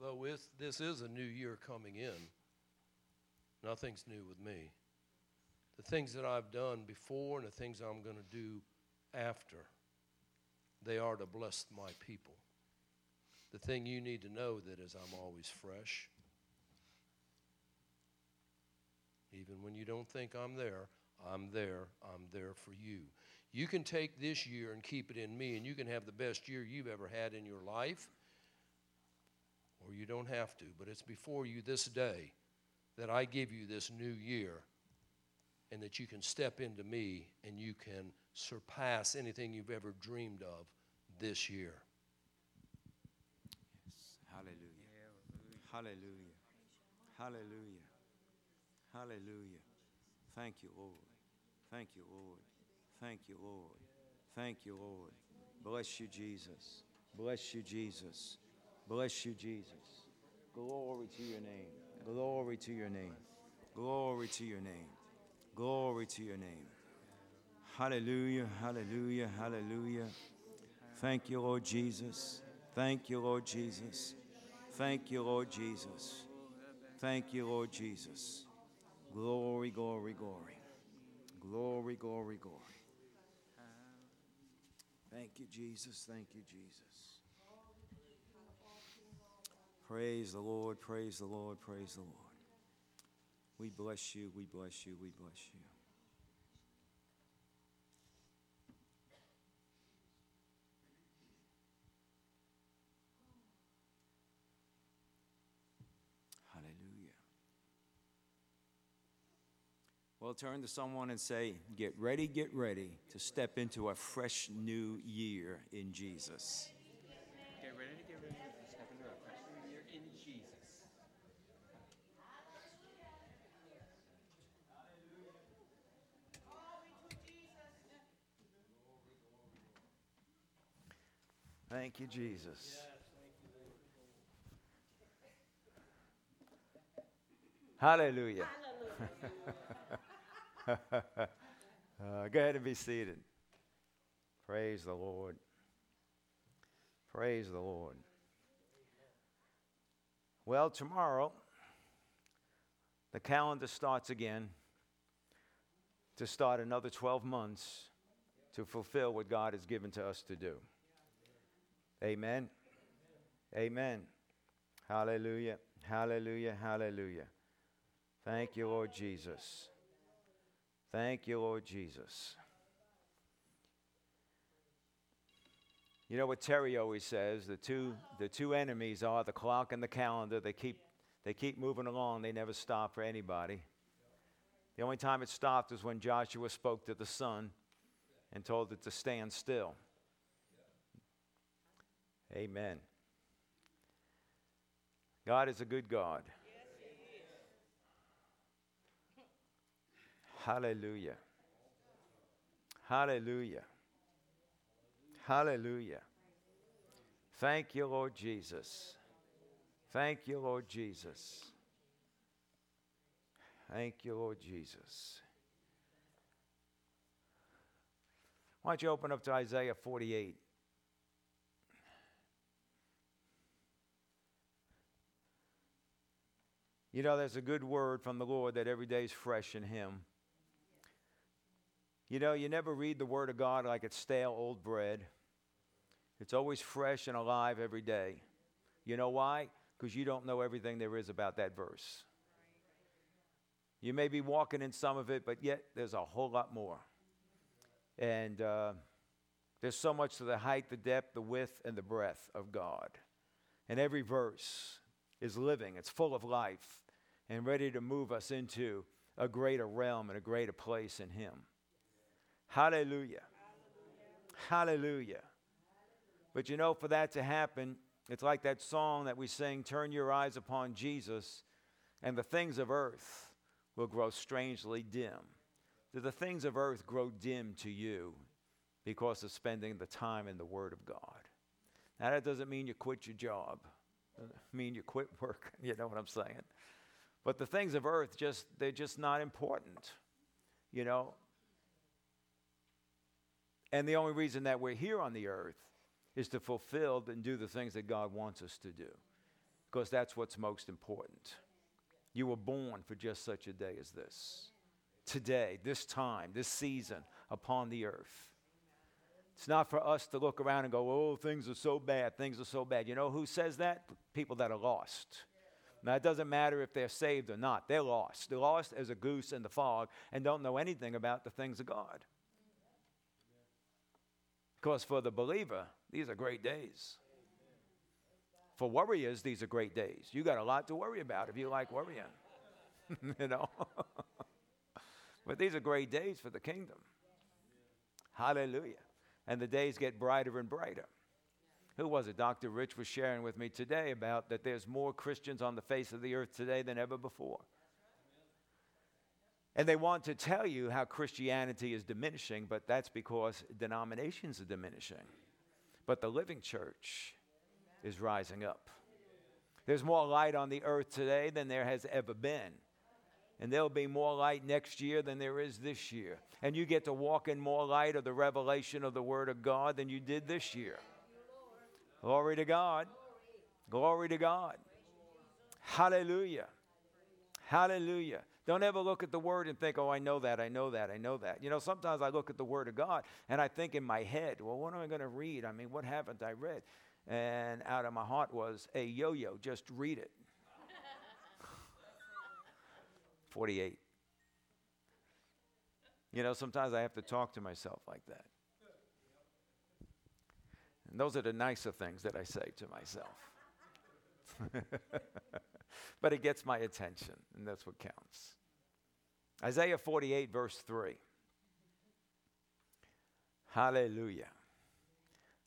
Although this is a new year coming in, nothing's new with me. The things that I've done before and the things I'm going to do after, they are to bless my people. The thing you need to know that is I'm always fresh. Even when you don't think I'm there, I'm there. I'm there for you. You can take this year and keep it in me, and you can have the best year you've ever had in your life, or you don't have to. But it's before you this day that I give you this new year, and that you can step into me and you can surpass anything you've ever dreamed of this year. Yes. Hallelujah. Hallelujah. Hallelujah. Hallelujah. Thank you, Lord. Thank you, Lord. Thank you, Lord. Thank you, Lord. Bless you, Jesus. Bless you, Jesus. Bless you, Jesus. Glory to your name. Glory to your name. Glory to your name. Glory to your name. Hallelujah, hallelujah, hallelujah. Thank you, Lord Jesus. Thank you, Lord Jesus. Thank you, Lord Jesus. Thank you, Lord Jesus. Glory, glory, glory. Glory, glory, glory. Thank you, Jesus. Thank you, Jesus. Praise the Lord, praise the Lord, praise the Lord. We bless you, we bless you, we bless you. Hallelujah. Well, turn to someone and say, Get ready, get ready to step into a fresh new year in Jesus. Get ready to get ready to step into a fresh new year in Jesus. Thank you, Jesus. Hallelujah. uh, go ahead and be seated. Praise the Lord. Praise the Lord. Well, tomorrow, the calendar starts again to start another 12 months to fulfill what God has given to us to do. Amen. Amen. Hallelujah. Hallelujah. Hallelujah. Thank you, Lord Jesus. Thank you, Lord Jesus. You know what Terry always says, the two the two enemies are the clock and the calendar. They keep they keep moving along, they never stop for anybody. The only time it stopped was when Joshua spoke to the sun and told it to stand still. Amen. God is a good God. Hallelujah. Hallelujah. Hallelujah. Thank you, Lord Jesus. Thank you, Lord Jesus. Thank you, Lord Jesus. Why don't you open up to Isaiah 48? You know, there's a good word from the Lord that every day is fresh in Him. You know, you never read the Word of God like it's stale old bread. It's always fresh and alive every day. You know why? Because you don't know everything there is about that verse. You may be walking in some of it, but yet there's a whole lot more. And uh, there's so much to the height, the depth, the width, and the breadth of God. And every verse is living, it's full of life and ready to move us into a greater realm and a greater place in Him. Hallelujah. Hallelujah. But you know, for that to happen, it's like that song that we sing Turn your eyes upon Jesus, and the things of earth will grow strangely dim. Do the things of earth grow dim to you because of spending the time in the Word of God? Now, that doesn't mean you quit your job, mean you quit work. You know what I'm saying? But the things of earth just they're just not important. You know? And the only reason that we're here on the earth is to fulfill and do the things that God wants us to do. because that's what's most important. You were born for just such a day as this. Today, this time, this season upon the earth. It's not for us to look around and go, oh, things are so bad, things are so bad. You know who says that? People that are lost. Now, it doesn't matter if they're saved or not, they're lost. They're lost as a goose in the fog and don't know anything about the things of God. Because for the believer, these are great days. For worriers, these are great days. You got a lot to worry about if you like worrying. you know? but these are great days for the kingdom. Hallelujah. And the days get brighter and brighter. Who was it? Dr. Rich was sharing with me today about that there's more Christians on the face of the earth today than ever before. And they want to tell you how Christianity is diminishing, but that's because denominations are diminishing. But the living church is rising up. There's more light on the earth today than there has ever been. And there'll be more light next year than there is this year. And you get to walk in more light of the revelation of the Word of God than you did this year. Glory to God. Glory to God. Hallelujah. Hallelujah. Don't ever look at the word and think, oh, I know that, I know that, I know that. You know, sometimes I look at the word of God and I think in my head, well, what am I going to read? I mean, what haven't I read? And out of my heart was, a yo yo, just read it. 48. You know, sometimes I have to talk to myself like that. And those are the nicer things that I say to myself. but it gets my attention, and that's what counts. Isaiah 48, verse 3. Hallelujah.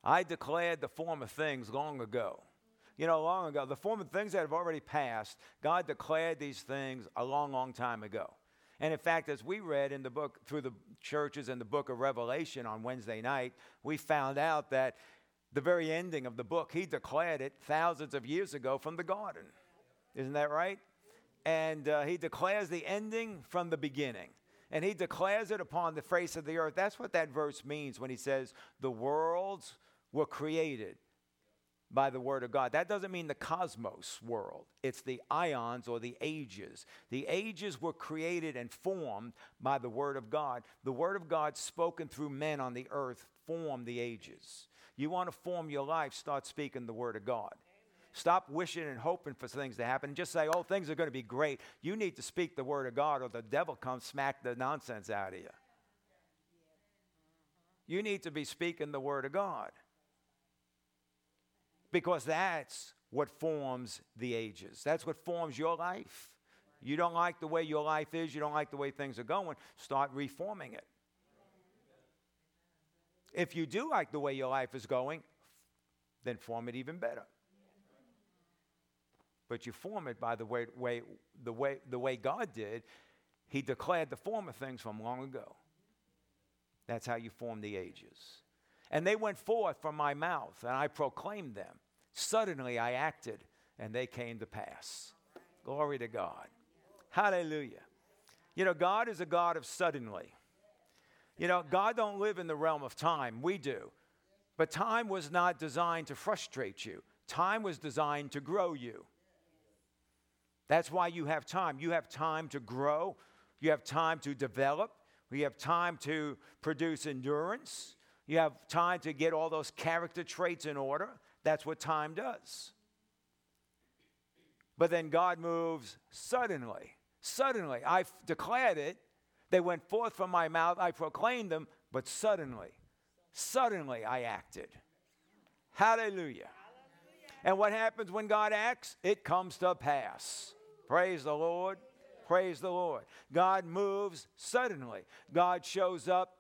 I declared the former things long ago. You know, long ago, the former things that have already passed, God declared these things a long, long time ago. And in fact, as we read in the book through the churches in the book of Revelation on Wednesday night, we found out that the very ending of the book, he declared it thousands of years ago from the garden. Isn't that right? And uh, he declares the ending from the beginning. And he declares it upon the face of the earth. That's what that verse means when he says, The worlds were created by the Word of God. That doesn't mean the cosmos world, it's the aions or the ages. The ages were created and formed by the Word of God. The Word of God, spoken through men on the earth, formed the ages. You want to form your life, start speaking the Word of God. Stop wishing and hoping for things to happen. Just say, oh, things are going to be great. You need to speak the Word of God, or the devil comes smack the nonsense out of you. You need to be speaking the Word of God because that's what forms the ages. That's what forms your life. You don't like the way your life is, you don't like the way things are going, start reforming it. If you do like the way your life is going, then form it even better. But you form it by the way, way, the way, the way God did. He declared the former things from long ago. That's how you form the ages. And they went forth from my mouth, and I proclaimed them. Suddenly I acted, and they came to pass. Glory to God. Hallelujah. You know, God is a God of suddenly. You know, God don't live in the realm of time. We do. But time was not designed to frustrate you. Time was designed to grow you. That's why you have time. You have time to grow. You have time to develop. You have time to produce endurance. You have time to get all those character traits in order. That's what time does. But then God moves suddenly. Suddenly. I've declared it. They went forth from my mouth. I proclaimed them. But suddenly, suddenly I acted. Hallelujah. And what happens when God acts? It comes to pass. Praise the Lord. Praise the Lord. God moves suddenly. God shows up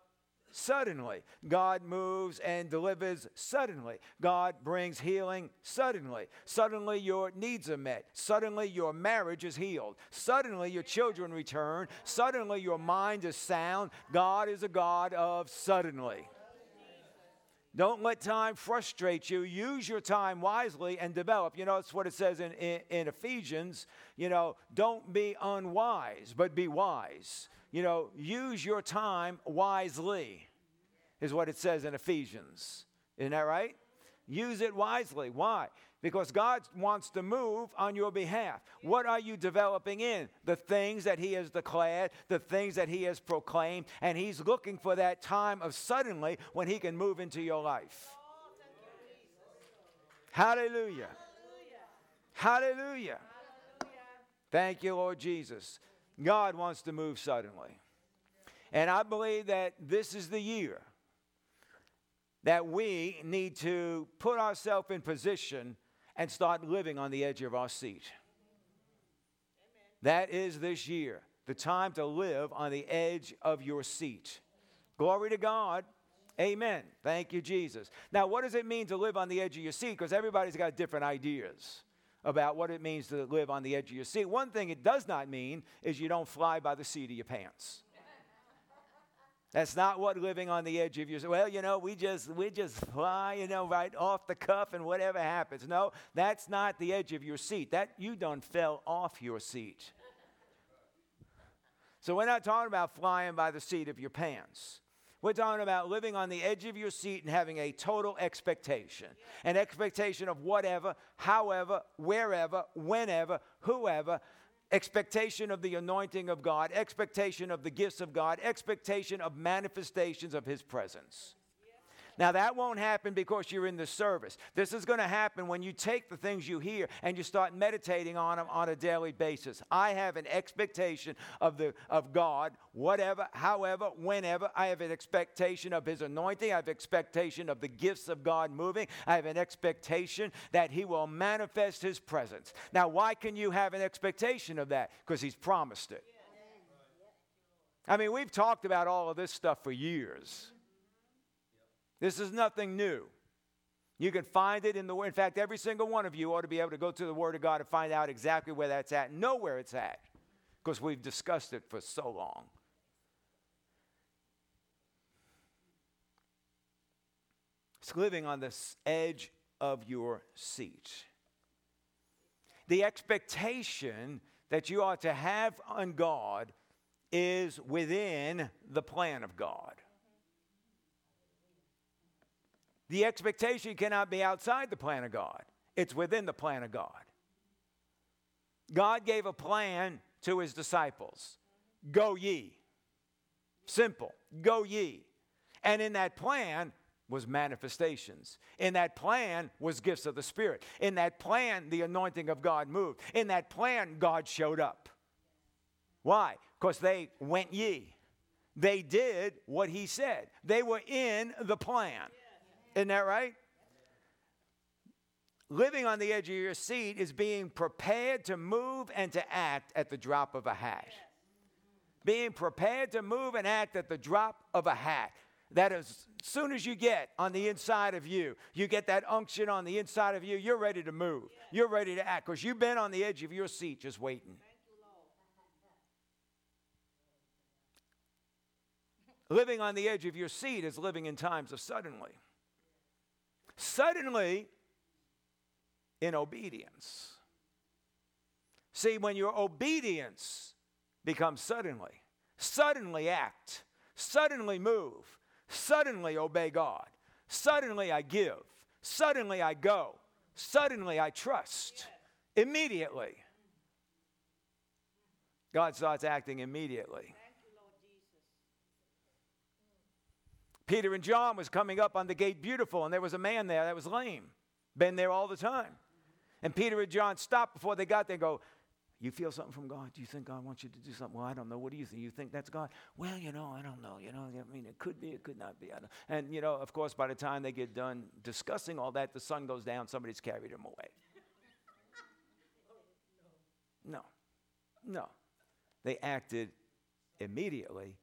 suddenly. God moves and delivers suddenly. God brings healing suddenly. Suddenly your needs are met. Suddenly your marriage is healed. Suddenly your children return. Suddenly your mind is sound. God is a God of suddenly. Don't let time frustrate you. Use your time wisely and develop. You know, it's what it says in, in, in, Ephesians. You know, don't be unwise, but be wise. You know, use your time wisely, is what it says in Ephesians. Isn't that right? Use it wisely. Why? because God wants to move on your behalf. What are you developing in? The things that He has declared, the things that He has proclaimed, and He's looking for that time of suddenly when He can move into your life. Hallelujah. Hallelujah. Thank you, Lord Jesus. God wants to move suddenly. And I believe that this is the year that we need to put ourselves in position and start living on the edge of our seat. That is this year, the time to live on the edge of your seat. Glory to God. Amen. Thank you, Jesus. Now, what does it mean to live on the edge of your seat? Because everybody's got different ideas about what it means to live on the edge of your seat. One thing it does not mean is you don't fly by the seat of your pants. That's not what living on the edge of your well, you know, we just we just fly, you know, right off the cuff and whatever happens. No, that's not the edge of your seat. That you done fell off your seat. So we're not talking about flying by the seat of your pants. We're talking about living on the edge of your seat and having a total expectation. An expectation of whatever, however, wherever, whenever, whoever, expectation of the anointing of God, expectation of the gifts of God, expectation of manifestations of His presence. Now, that won't happen because you're in the service. This is going to happen when you take the things you hear and you start meditating on them on a daily basis. I have an expectation of, the, of God, whatever, however, whenever. I have an expectation of His anointing. I have expectation of the gifts of God moving. I have an expectation that He will manifest His presence. Now, why can you have an expectation of that? Because He's promised it. I mean, we've talked about all of this stuff for years. This is nothing new. You can find it in the Word. In fact, every single one of you ought to be able to go to the Word of God and find out exactly where that's at, know where it's at, because we've discussed it for so long. It's living on the edge of your seat. The expectation that you ought to have on God is within the plan of God. The expectation cannot be outside the plan of God, it's within the plan of God. God gave a plan to his disciples go ye. Simple, go ye. And in that plan was manifestations. In that plan was gifts of the Spirit. In that plan, the anointing of God moved. In that plan, God showed up. Why? Because they went ye. They did what he said. They were in the plan. Isn't that right? Living on the edge of your seat is being prepared to move and to act at the drop of a hat. Being prepared to move and act at the drop of a hat. That as soon as you get on the inside of you, you get that unction on the inside of you, you're ready to move. You're ready to act because you've been on the edge of your seat just waiting. Living on the edge of your seat is living in times of suddenly suddenly in obedience. See, when your obedience becomes suddenly, suddenly act, suddenly move, suddenly obey God, suddenly I give, suddenly I go, suddenly I trust, immediately. God starts acting immediately. Peter and John was coming up on the gate beautiful, and there was a man there that was lame, been there all the time. And Peter and John stopped before they got there and go, you feel something from God? Do you think God wants you to do something? Well, I don't know. What do you think? You think that's God? Well, you know, I don't know. You know, I mean, it could be, it could not be. And, you know, of course, by the time they get done discussing all that, the sun goes down, somebody's carried him away. No, no. They acted immediately.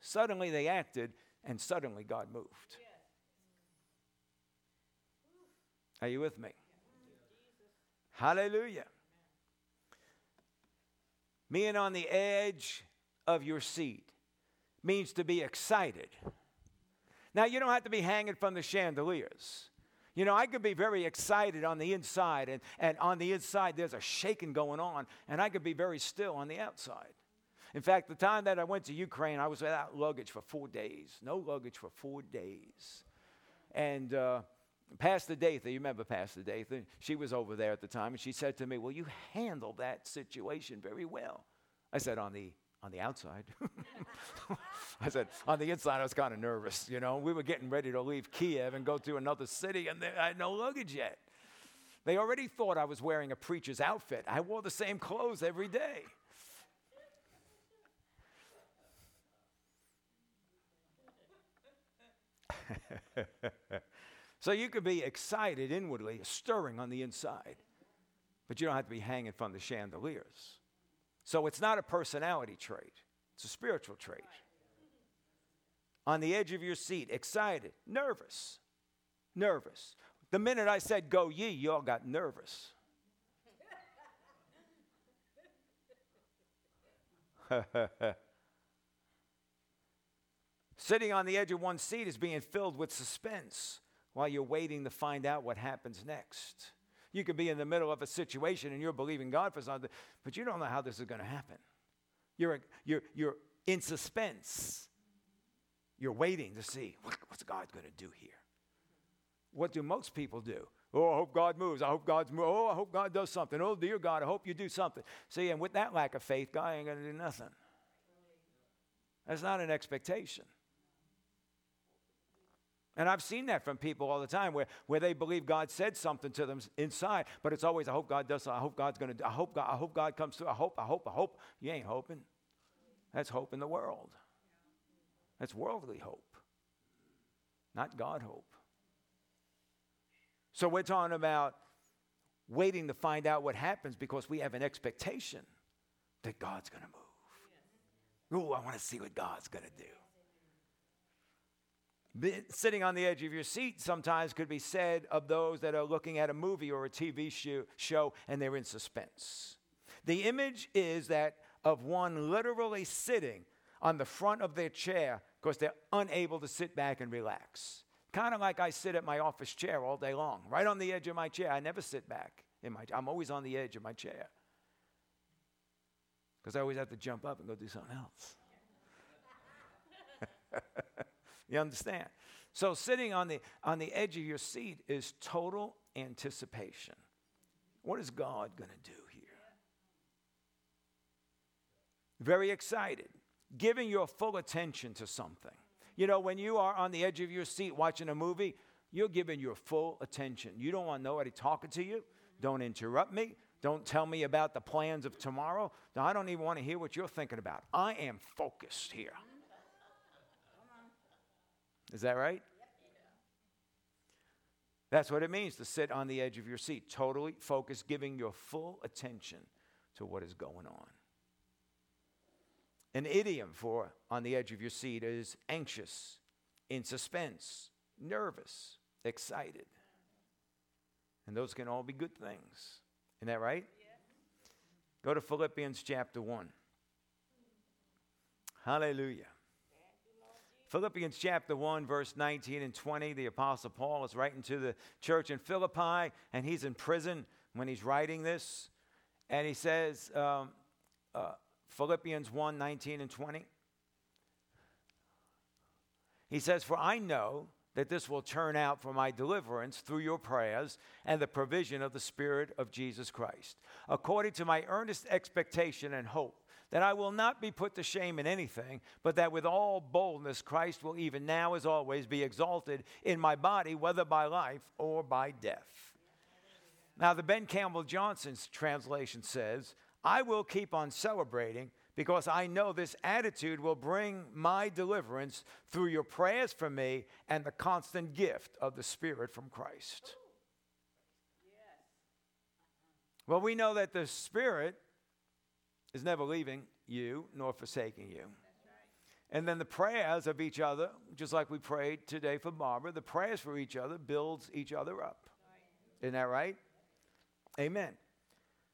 Suddenly they acted and suddenly God moved. Are you with me? Hallelujah. Being on the edge of your seat means to be excited. Now, you don't have to be hanging from the chandeliers. You know, I could be very excited on the inside, and, and on the inside, there's a shaking going on, and I could be very still on the outside. In fact, the time that I went to Ukraine, I was without luggage for four days. No luggage for four days. And uh, Pastor Datha, you remember Pastor Datha? She was over there at the time, and she said to me, Well, you handled that situation very well. I said, On the on the outside. I said, on the inside, I was kind of nervous. You know, we were getting ready to leave Kiev and go to another city, and I had no luggage yet. They already thought I was wearing a preacher's outfit. I wore the same clothes every day. so you could be excited inwardly, stirring on the inside, but you don't have to be hanging from the chandeliers. So it's not a personality trait, it's a spiritual trait. On the edge of your seat, excited, nervous, nervous. The minute I said go ye, you all got nervous. Sitting on the edge of one seat is being filled with suspense while you're waiting to find out what happens next. You could be in the middle of a situation and you're believing God for something, but you don't know how this is going to happen. You're, you're, you're in suspense. You're waiting to see what, what's God going to do here. What do most people do? Oh, I hope God moves. I hope God's move. Oh, I hope God does something. Oh, dear God, I hope you do something. See, and with that lack of faith, God ain't going to do nothing. That's not an expectation. And I've seen that from people all the time where, where they believe God said something to them inside, but it's always, I hope God does, I hope God's going to do, I hope God, I hope God comes through, I hope, I hope, I hope. You ain't hoping. That's hope in the world. That's worldly hope, not God hope. So we're talking about waiting to find out what happens because we have an expectation that God's going to move. Oh, I want to see what God's going to do sitting on the edge of your seat sometimes could be said of those that are looking at a movie or a TV show and they're in suspense. The image is that of one literally sitting on the front of their chair because they're unable to sit back and relax. Kind of like I sit at my office chair all day long, right on the edge of my chair. I never sit back in my I'm always on the edge of my chair. Because I always have to jump up and go do something else. You understand? So sitting on the on the edge of your seat is total anticipation. What is God going to do here? Very excited, giving your full attention to something. You know, when you are on the edge of your seat watching a movie, you're giving your full attention. You don't want nobody talking to you. Don't interrupt me. Don't tell me about the plans of tomorrow. I don't even want to hear what you're thinking about. I am focused here. Is that right? That's what it means to sit on the edge of your seat, totally focused, giving your full attention to what is going on. An idiom for on the edge of your seat is anxious, in suspense, nervous, excited. And those can all be good things. Isn't that right? Go to Philippians chapter 1. Hallelujah. Philippians chapter 1, verse 19 and 20, the Apostle Paul is writing to the church in Philippi, and he's in prison when he's writing this. And he says, um, uh, Philippians 1 19 and 20. He says, For I know that this will turn out for my deliverance through your prayers and the provision of the Spirit of Jesus Christ, according to my earnest expectation and hope that I will not be put to shame in anything, but that with all boldness Christ will even now as always be exalted in my body, whether by life or by death. Now, the Ben Campbell Johnson's translation says, I will keep on celebrating because I know this attitude will bring my deliverance through your prayers for me and the constant gift of the Spirit from Christ. Well, we know that the Spirit is never leaving you nor forsaking you. And then the prayers of each other, just like we prayed today for Barbara, the prayers for each other builds each other up. Isn't that right? Amen.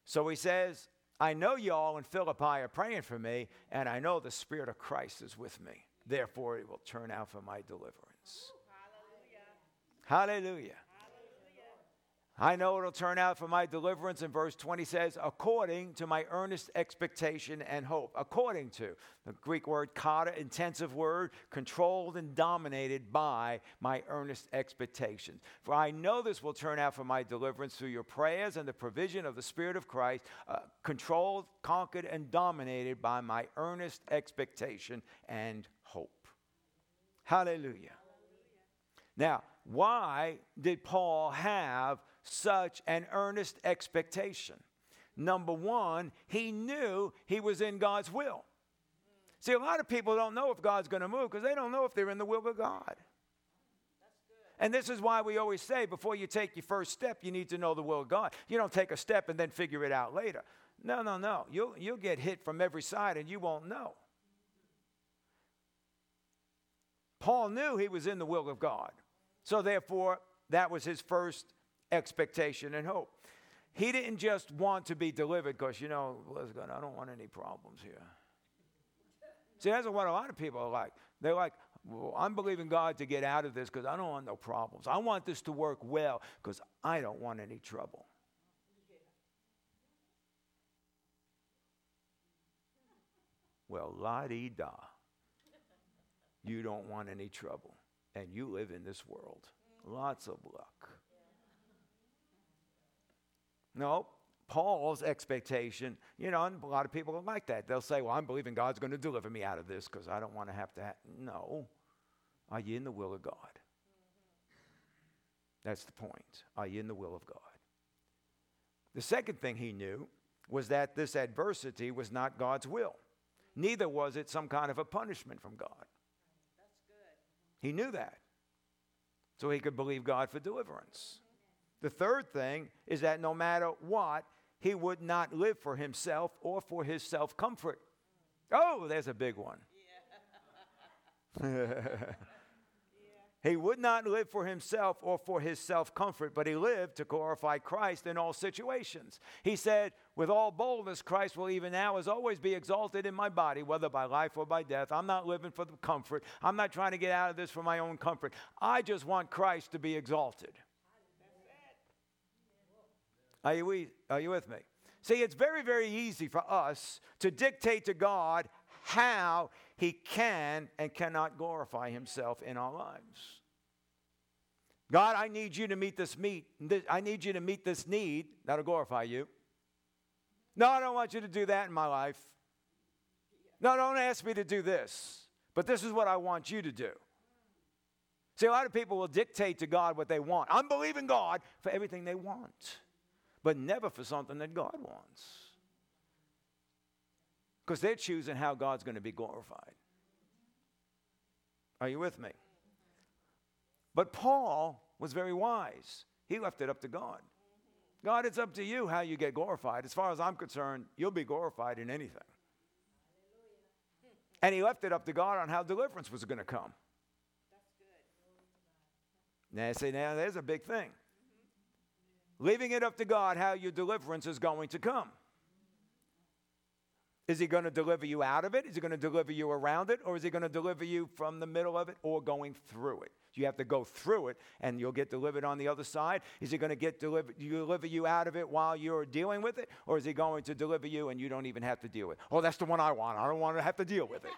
So he says, I know y'all in Philippi are praying for me, and I know the Spirit of Christ is with me. Therefore, it will turn out for my deliverance. Hallelujah. Hallelujah. I know it'll turn out for my deliverance. And verse 20 says, according to my earnest expectation and hope. According to the Greek word kata, intensive word, controlled and dominated by my earnest expectations. For I know this will turn out for my deliverance through your prayers and the provision of the Spirit of Christ, uh, controlled, conquered, and dominated by my earnest expectation and hope. Hallelujah. Now, why did Paul have such an earnest expectation? Number one, he knew he was in God's will. See, a lot of people don't know if God's going to move because they don't know if they're in the will of God. And this is why we always say before you take your first step, you need to know the will of God. You don't take a step and then figure it out later. No, no, no. You'll, you'll get hit from every side and you won't know. Paul knew he was in the will of God. So, therefore, that was his first expectation and hope. He didn't just want to be delivered because, you know, listen, I don't want any problems here. See, that's what a lot of people are like. They're like, well, I'm believing God to get out of this because I don't want no problems. I want this to work well because I don't want any trouble. Well, la di da. You don't want any trouble. And you live in this world. Lots of luck. No, Paul's expectation, you know, and a lot of people are like that. They'll say, Well, I'm believing God's going to deliver me out of this because I don't want to have to. Ha-. No. Are you in the will of God? That's the point. Are you in the will of God? The second thing he knew was that this adversity was not God's will. Neither was it some kind of a punishment from God. He knew that. So he could believe God for deliverance. The third thing is that no matter what, he would not live for himself or for his self comfort. Oh, there's a big one. Yeah. He would not live for himself or for his self comfort, but he lived to glorify Christ in all situations. He said, With all boldness, Christ will even now as always be exalted in my body, whether by life or by death. I'm not living for the comfort. I'm not trying to get out of this for my own comfort. I just want Christ to be exalted. Are you, are you with me? See, it's very, very easy for us to dictate to God how he can and cannot glorify himself in our lives. God, I need you to meet this meet. I need you to meet this need. That'll glorify you. No, I don't want you to do that in my life. No, don't ask me to do this. But this is what I want you to do. See, a lot of people will dictate to God what they want. I'm believing God for everything they want, but never for something that God wants because they're choosing how God's going to be glorified. Are you with me? But Paul was very wise. He left it up to God. God, it's up to you how you get glorified. As far as I'm concerned, you'll be glorified in anything. And he left it up to God on how deliverance was going to come. Now, see, now there's a big thing. Leaving it up to God how your deliverance is going to come. Is he going to deliver you out of it? Is he going to deliver you around it? Or is he going to deliver you from the middle of it or going through it? You have to go through it and you'll get delivered on the other side. Is he going to get deliver, deliver you out of it while you're dealing with it? Or is he going to deliver you and you don't even have to deal with it? Oh, that's the one I want. I don't want to have to deal with it.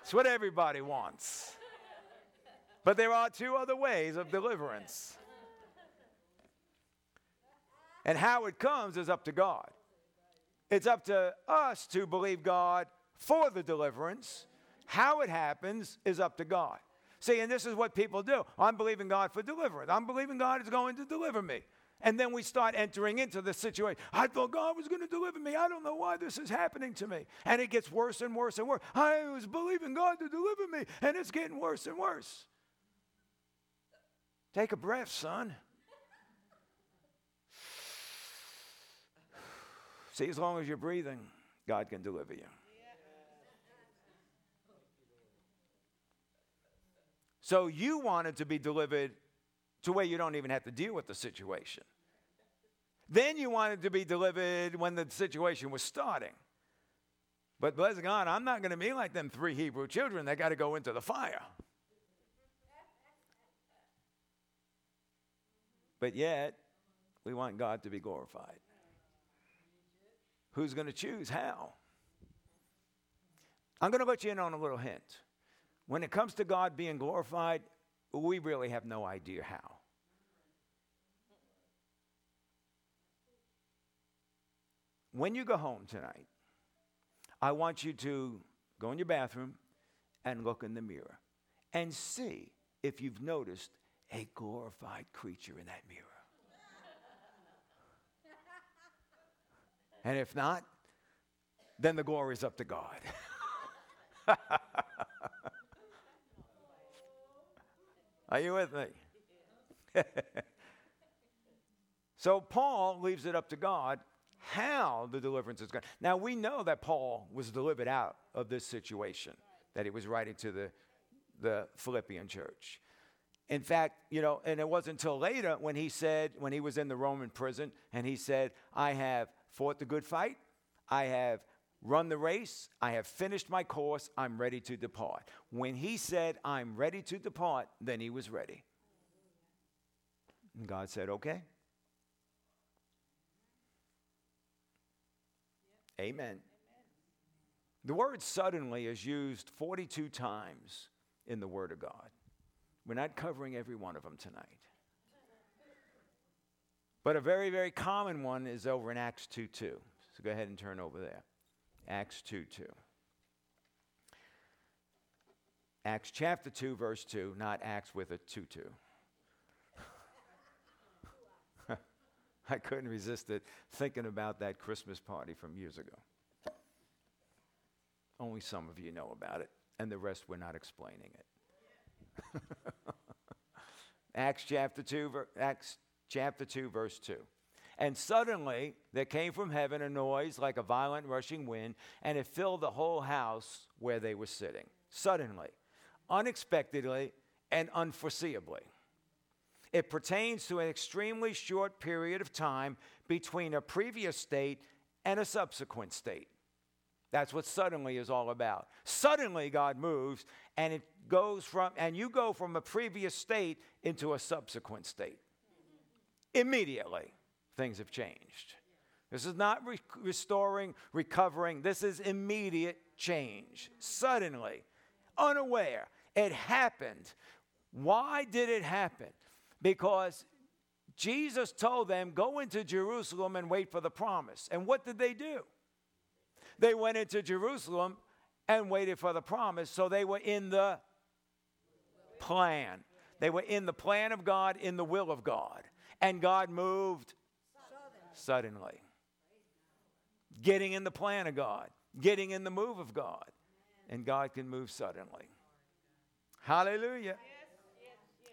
It's what everybody wants. But there are two other ways of deliverance. And how it comes is up to God. It's up to us to believe God for the deliverance. How it happens is up to God. See, and this is what people do. I'm believing God for deliverance. I'm believing God is going to deliver me. And then we start entering into the situation. I thought God was going to deliver me. I don't know why this is happening to me. And it gets worse and worse and worse. I was believing God to deliver me, and it's getting worse and worse. Take a breath, son. See, as long as you're breathing, God can deliver you. So you wanted to be delivered to where you don't even have to deal with the situation. Then you wanted to be delivered when the situation was starting. But bless God, I'm not going to be like them three Hebrew children that got to go into the fire. But yet, we want God to be glorified. Who's going to choose? How? I'm going to let you in on a little hint. When it comes to God being glorified, we really have no idea how. When you go home tonight, I want you to go in your bathroom and look in the mirror and see if you've noticed a glorified creature in that mirror. And if not, then the glory is up to God. Are you with me? so Paul leaves it up to God how the deliverance is going. Now we know that Paul was delivered out of this situation that he was writing to the the Philippian church. In fact, you know, and it wasn't until later when he said, when he was in the Roman prison, and he said, I have fought the good fight, I have run the race, I have finished my course, I'm ready to depart. When he said, I'm ready to depart, then he was ready. And God said, Okay. Amen. The word suddenly is used 42 times in the Word of God. We're not covering every one of them tonight. But a very, very common one is over in Acts 2 2. So go ahead and turn over there. Acts 2 2. Acts chapter 2, verse 2, not Acts with a 2 2. I couldn't resist it thinking about that Christmas party from years ago. Only some of you know about it, and the rest we're not explaining it. Acts chapter 2, Acts chapter 2, verse 2. And suddenly there came from heaven a noise like a violent rushing wind, and it filled the whole house where they were sitting. Suddenly, unexpectedly, and unforeseeably. It pertains to an extremely short period of time between a previous state and a subsequent state. That's what suddenly is all about. Suddenly, God moves, and it goes from, and you go from a previous state into a subsequent state. Immediately, things have changed. This is not re- restoring, recovering. This is immediate change. Suddenly, unaware, it happened. Why did it happen? Because Jesus told them, Go into Jerusalem and wait for the promise. And what did they do? They went into Jerusalem and waited for the promise. So they were in the plan. They were in the plan of God, in the will of God. And God moved suddenly. Getting in the plan of God, getting in the move of God. And God can move suddenly. Hallelujah.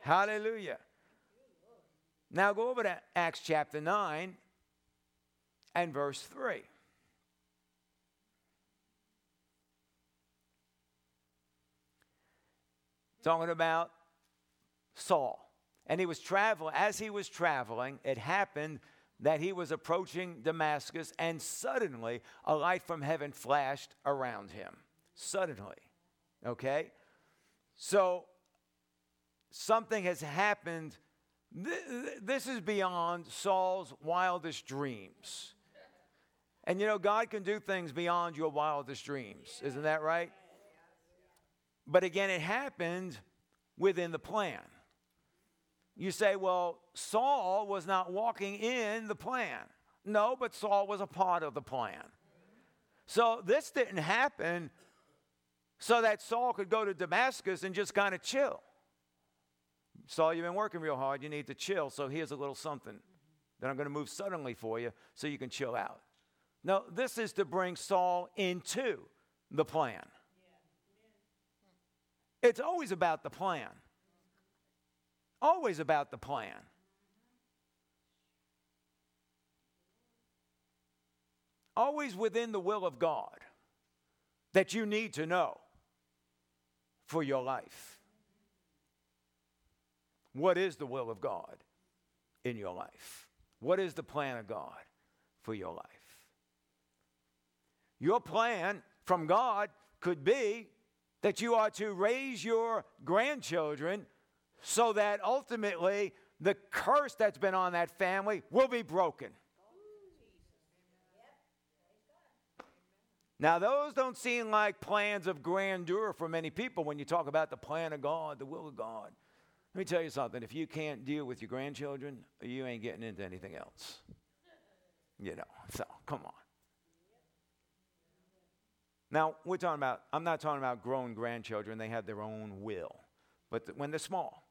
Hallelujah. Now go over to Acts chapter 9 and verse 3. Talking about Saul. And he was traveling, as he was traveling, it happened that he was approaching Damascus, and suddenly a light from heaven flashed around him. Suddenly. Okay? So something has happened this is beyond Saul's wildest dreams. And you know, God can do things beyond your wildest dreams. Isn't that right? But again, it happened within the plan. You say, well, Saul was not walking in the plan. No, but Saul was a part of the plan. So this didn't happen so that Saul could go to Damascus and just kind of chill. Saul, you've been working real hard. You need to chill. So here's a little something that I'm going to move suddenly for you so you can chill out. No, this is to bring Saul into the plan. It's always about the plan. Always about the plan. Always within the will of God that you need to know for your life. What is the will of God in your life? What is the plan of God for your life? Your plan from God could be that you are to raise your grandchildren so that ultimately the curse that's been on that family will be broken. Now, those don't seem like plans of grandeur for many people when you talk about the plan of God, the will of God. Let me tell you something if you can't deal with your grandchildren, you ain't getting into anything else. You know, so come on. Now, we're talking about, I'm not talking about grown grandchildren, they have their own will. But when they're small,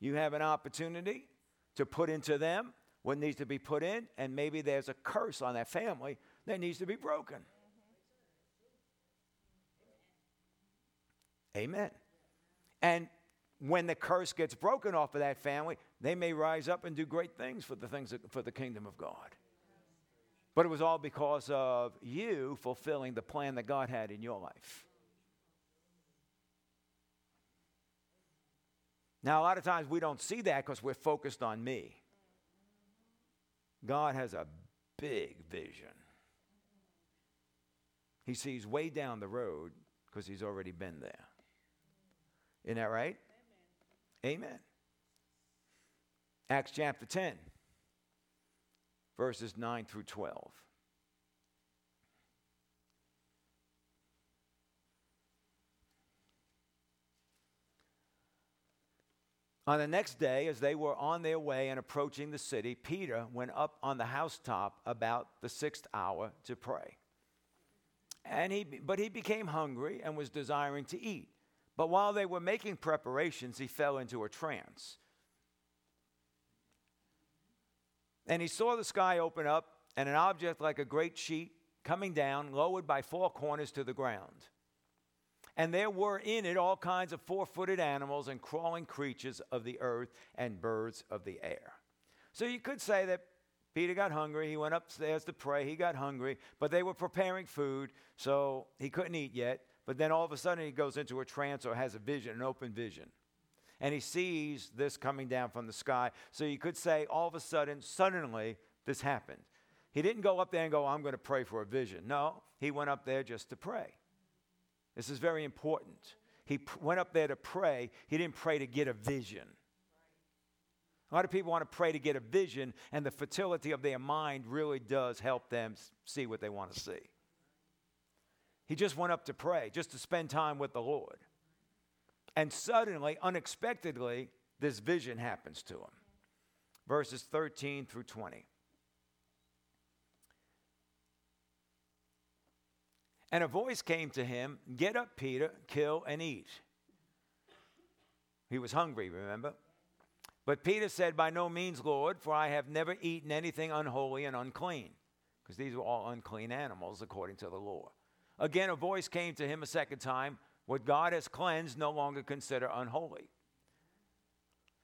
you have an opportunity to put into them what needs to be put in, and maybe there's a curse on that family that needs to be broken. Amen. And when the curse gets broken off of that family, they may rise up and do great things for the things that, for the kingdom of God. But it was all because of you fulfilling the plan that God had in your life. Now, a lot of times we don't see that because we're focused on me. God has a big vision. He sees way down the road because he's already been there. Isn't that right? Amen. Amen. Acts chapter 10, verses 9 through 12. On the next day, as they were on their way and approaching the city, Peter went up on the housetop about the sixth hour to pray. And he, but he became hungry and was desiring to eat. But while they were making preparations, he fell into a trance. And he saw the sky open up and an object like a great sheet coming down, lowered by four corners to the ground. And there were in it all kinds of four footed animals and crawling creatures of the earth and birds of the air. So you could say that Peter got hungry. He went upstairs to pray. He got hungry, but they were preparing food, so he couldn't eat yet. But then all of a sudden he goes into a trance or has a vision, an open vision. And he sees this coming down from the sky. So you could say all of a sudden, suddenly, this happened. He didn't go up there and go, I'm going to pray for a vision. No, he went up there just to pray. This is very important. He pr- went up there to pray. He didn't pray to get a vision. A lot of people want to pray to get a vision, and the fertility of their mind really does help them see what they want to see. He just went up to pray, just to spend time with the Lord. And suddenly, unexpectedly, this vision happens to him. Verses 13 through 20. And a voice came to him Get up, Peter, kill and eat. He was hungry, remember? But Peter said, By no means, Lord, for I have never eaten anything unholy and unclean. Because these were all unclean animals according to the law. Again, a voice came to him a second time What God has cleansed, no longer consider unholy.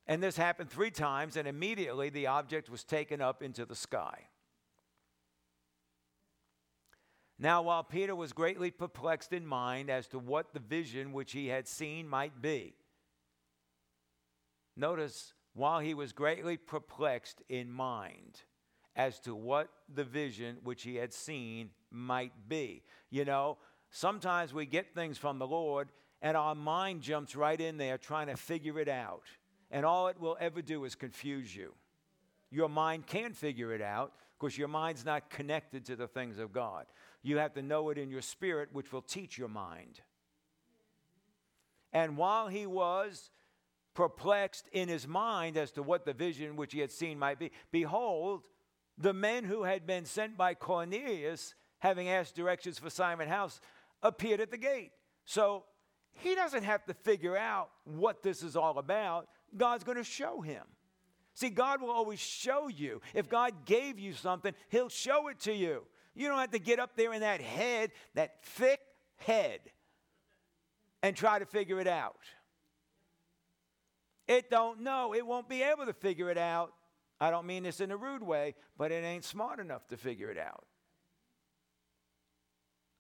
And this happened three times, and immediately the object was taken up into the sky. Now, while Peter was greatly perplexed in mind as to what the vision which he had seen might be, notice, while he was greatly perplexed in mind as to what the vision which he had seen might be. You know, sometimes we get things from the Lord and our mind jumps right in there trying to figure it out. And all it will ever do is confuse you. Your mind can't figure it out because your mind's not connected to the things of God. You have to know it in your spirit, which will teach your mind. And while he was perplexed in his mind as to what the vision which he had seen might be, behold, the men who had been sent by Cornelius having asked directions for Simon House, appeared at the gate. So he doesn't have to figure out what this is all about. God's going to show him. See, God will always show you. If God gave you something, He'll show it to you. You don't have to get up there in that head, that thick head, and try to figure it out. It don't know. It won't be able to figure it out. I don't mean this in a rude way, but it ain't smart enough to figure it out.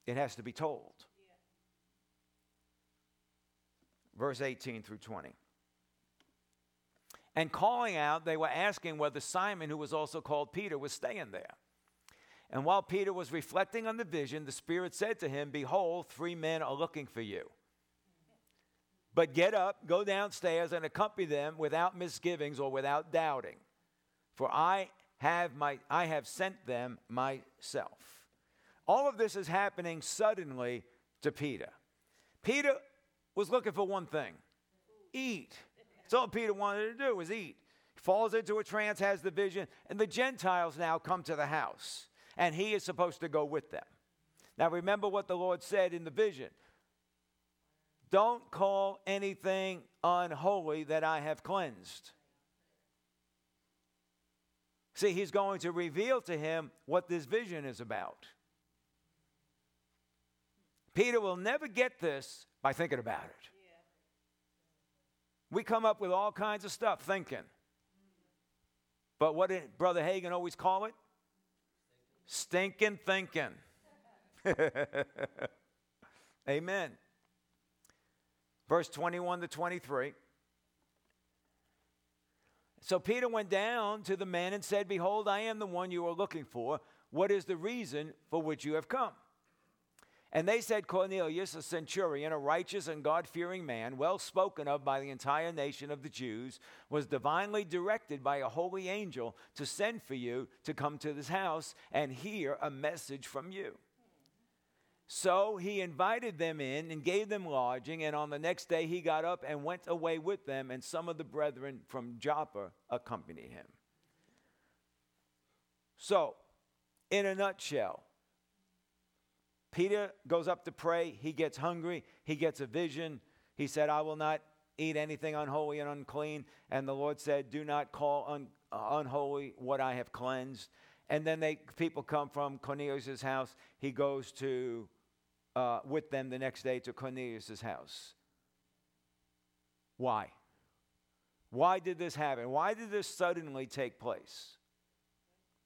It has to be told. Verse 18 through 20. And calling out, they were asking whether Simon, who was also called Peter, was staying there. And while Peter was reflecting on the vision, the Spirit said to him, Behold, three men are looking for you. But get up, go downstairs, and accompany them without misgivings or without doubting. For I have, my, I have sent them myself. All of this is happening suddenly to Peter. Peter was looking for one thing eat. That's all Peter wanted to do was eat. He falls into a trance, has the vision, and the Gentiles now come to the house, and he is supposed to go with them. Now remember what the Lord said in the vision. Don't call anything unholy that I have cleansed. See, he's going to reveal to him what this vision is about. Peter will never get this by thinking about it. We come up with all kinds of stuff thinking. But what did Brother Hagin always call it? Stinking thinking. Amen. Verse 21 to 23. So Peter went down to the men and said, Behold, I am the one you are looking for. What is the reason for which you have come? And they said, Cornelius, a centurion, a righteous and God fearing man, well spoken of by the entire nation of the Jews, was divinely directed by a holy angel to send for you to come to this house and hear a message from you. So he invited them in and gave them lodging, and on the next day he got up and went away with them, and some of the brethren from Joppa accompanied him. So, in a nutshell, Peter goes up to pray. He gets hungry. He gets a vision. He said, I will not eat anything unholy and unclean. And the Lord said, Do not call un- uh, unholy what I have cleansed. And then they people come from Cornelius' house. He goes to uh, with them the next day to Cornelius' house. Why? Why did this happen? Why did this suddenly take place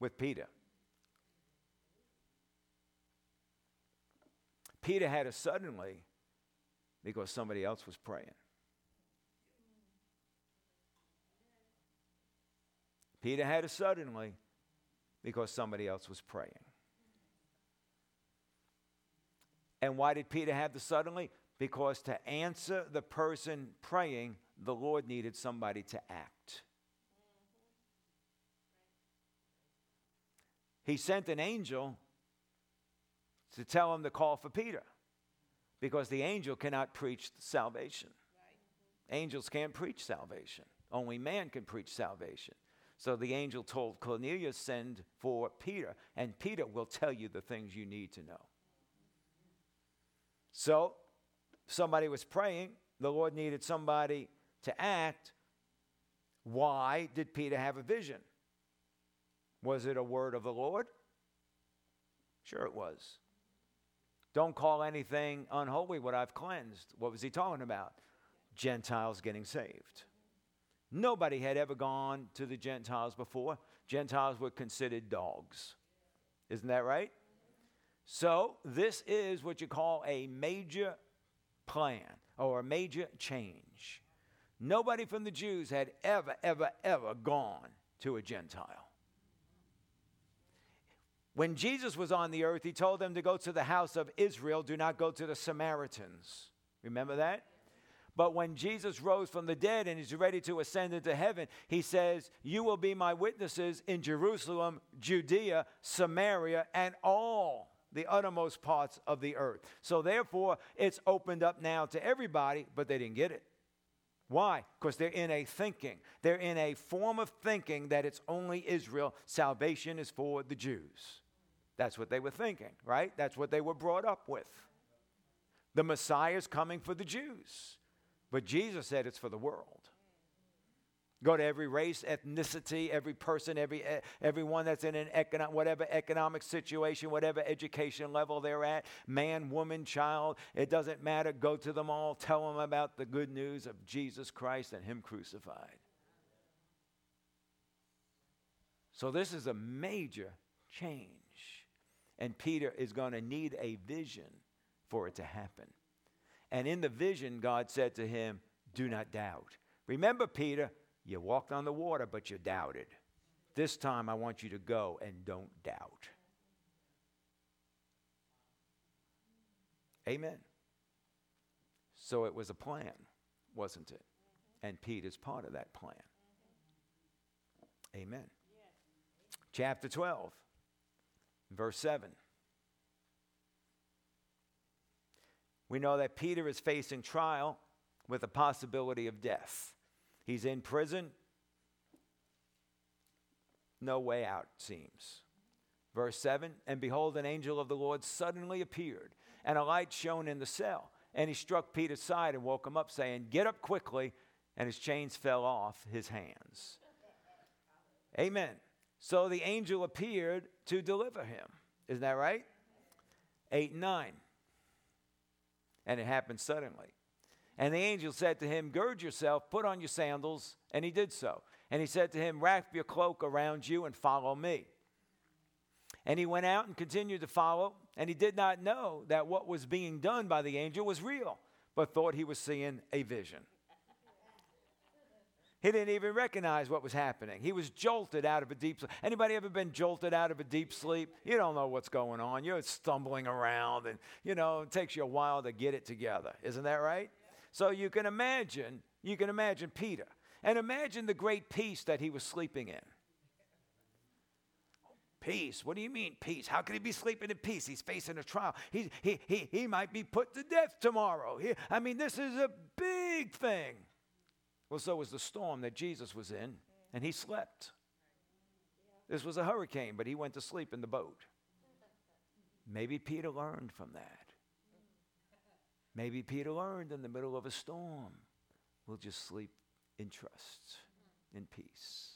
with Peter? Peter had a suddenly because somebody else was praying. Peter had a suddenly because somebody else was praying. And why did Peter have the suddenly? Because to answer the person praying, the Lord needed somebody to act. He sent an angel to tell him to call for Peter because the angel cannot preach salvation. Angels can't preach salvation, only man can preach salvation. So the angel told Cornelius, Send for Peter, and Peter will tell you the things you need to know. So somebody was praying, the Lord needed somebody to act. Why did Peter have a vision? Was it a word of the Lord? Sure, it was. Don't call anything unholy what I've cleansed. What was he talking about? Gentiles getting saved. Nobody had ever gone to the Gentiles before. Gentiles were considered dogs. Isn't that right? So, this is what you call a major plan or a major change. Nobody from the Jews had ever, ever, ever gone to a Gentile. When Jesus was on the earth, he told them to go to the house of Israel, do not go to the Samaritans. Remember that? But when Jesus rose from the dead and is ready to ascend into heaven, he says, You will be my witnesses in Jerusalem, Judea, Samaria, and all the uttermost parts of the earth. So therefore, it's opened up now to everybody, but they didn't get it. Why? Because they're in a thinking. They're in a form of thinking that it's only Israel. Salvation is for the Jews. That's what they were thinking, right? That's what they were brought up with. The Messiah is coming for the Jews. But Jesus said it's for the world. Go to every race, ethnicity, every person, every everyone that's in an economic, whatever economic situation, whatever education level they're at, man, woman, child, it doesn't matter. Go to them all, tell them about the good news of Jesus Christ and Him crucified. So this is a major change. And Peter is going to need a vision for it to happen. And in the vision, God said to him, Do not doubt. Remember, Peter, you walked on the water, but you doubted. This time I want you to go and don't doubt. Amen. So it was a plan. wasn't it? And Peter's part of that plan. Amen. Chapter 12, verse 7. We know that Peter is facing trial with the possibility of death. He's in prison. No way out, seems. Verse 7 And behold, an angel of the Lord suddenly appeared, and a light shone in the cell. And he struck Peter's side and woke him up, saying, Get up quickly. And his chains fell off his hands. Amen. So the angel appeared to deliver him. Isn't that right? 8 and 9. And it happened suddenly. And the angel said to him, Gird yourself, put on your sandals. And he did so. And he said to him, Wrap your cloak around you and follow me. And he went out and continued to follow. And he did not know that what was being done by the angel was real, but thought he was seeing a vision. He didn't even recognize what was happening. He was jolted out of a deep sleep. Anybody ever been jolted out of a deep sleep? You don't know what's going on. You're stumbling around and, you know, it takes you a while to get it together. Isn't that right? So you can imagine, you can imagine Peter. And imagine the great peace that he was sleeping in. Peace? What do you mean, peace? How could he be sleeping in peace? He's facing a trial. He, he, he, he might be put to death tomorrow. He, I mean, this is a big thing. Well, so was the storm that Jesus was in, and he slept. This was a hurricane, but he went to sleep in the boat. Maybe Peter learned from that. Maybe Peter learned in the middle of a storm, we'll just sleep in trust, in peace.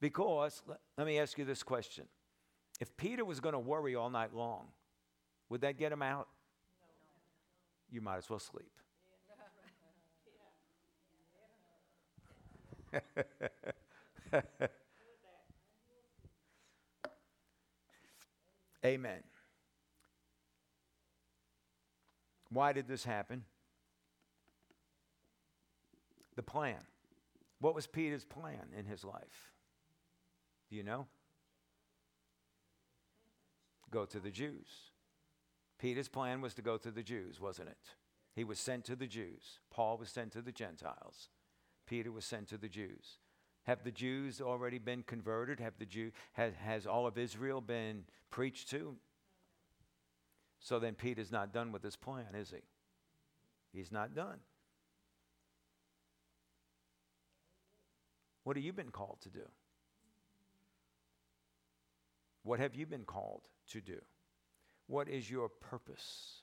Because, let me ask you this question. If Peter was going to worry all night long, would that get him out? You might as well sleep. Amen. Why did this happen? The plan. What was Peter's plan in his life? Do you know? Go to the Jews. Peter's plan was to go to the Jews, wasn't it? He was sent to the Jews. Paul was sent to the Gentiles. Peter was sent to the Jews. Have the Jews already been converted? Have the Jew has, has all of Israel been preached to? So then Pete is not done with his plan, is he? He's not done. What have you been called to do? What have you been called to do? What is your purpose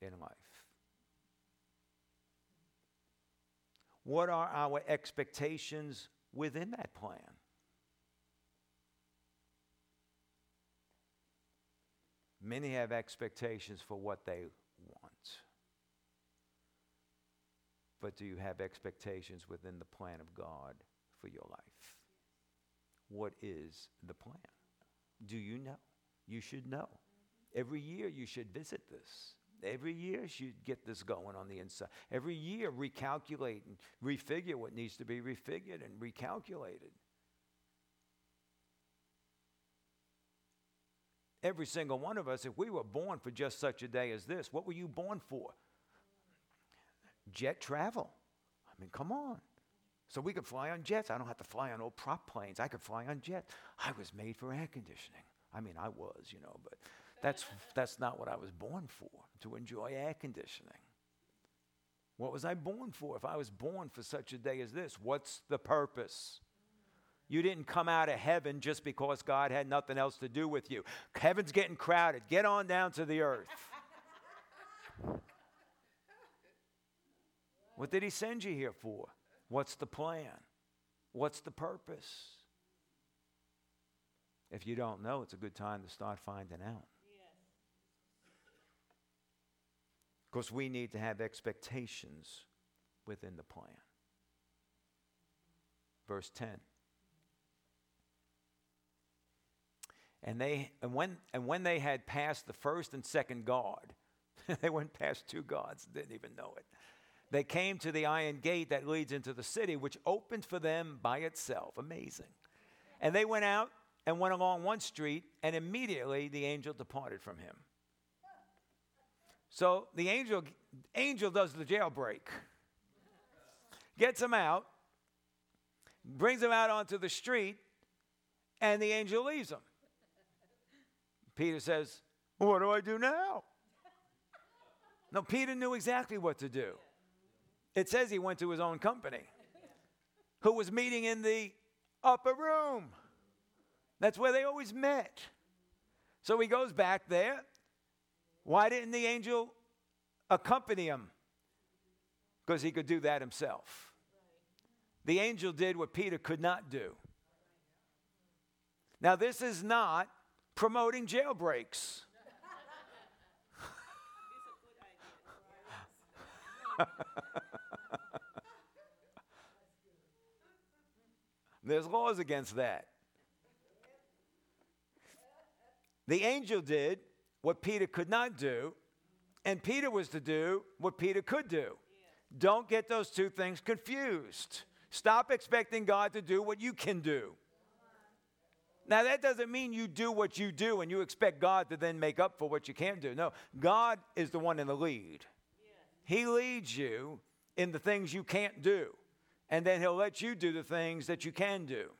in life? What are our expectations within that plan? Many have expectations for what they want. But do you have expectations within the plan of God for your life? What is the plan? Do you know? You should know. Every year you should visit this. Every year you should get this going on the inside. Every year recalculate and refigure what needs to be refigured and recalculated. Every single one of us, if we were born for just such a day as this, what were you born for? Jet travel. I mean, come on. So we could fly on jets. I don't have to fly on old prop planes. I could fly on jets. I was made for air conditioning. I mean, I was, you know, but that's, that's not what I was born for, to enjoy air conditioning. What was I born for? If I was born for such a day as this, what's the purpose? You didn't come out of heaven just because God had nothing else to do with you. Heaven's getting crowded. Get on down to the earth. what did He send you here for? What's the plan? What's the purpose? If you don't know, it's a good time to start finding out. Because we need to have expectations within the plan. Verse 10. And they and when and when they had passed the first and second God, they went past two gods, didn't even know it. They came to the iron gate that leads into the city, which opened for them by itself. Amazing. And they went out and went along one street, and immediately the angel departed from him. So the angel, angel does the jailbreak, gets him out, brings him out onto the street, and the angel leaves him. Peter says, What do I do now? No, Peter knew exactly what to do. It says he went to his own company, who was meeting in the upper room. That's where they always met. So he goes back there. Why didn't the angel accompany him? Because he could do that himself. The angel did what Peter could not do. Now, this is not promoting jailbreaks. There's laws against that. The angel did what Peter could not do, and Peter was to do what Peter could do. Don't get those two things confused. Stop expecting God to do what you can do. Now, that doesn't mean you do what you do and you expect God to then make up for what you can't do. No, God is the one in the lead. He leads you in the things you can't do, and then He'll let you do the things that you can do.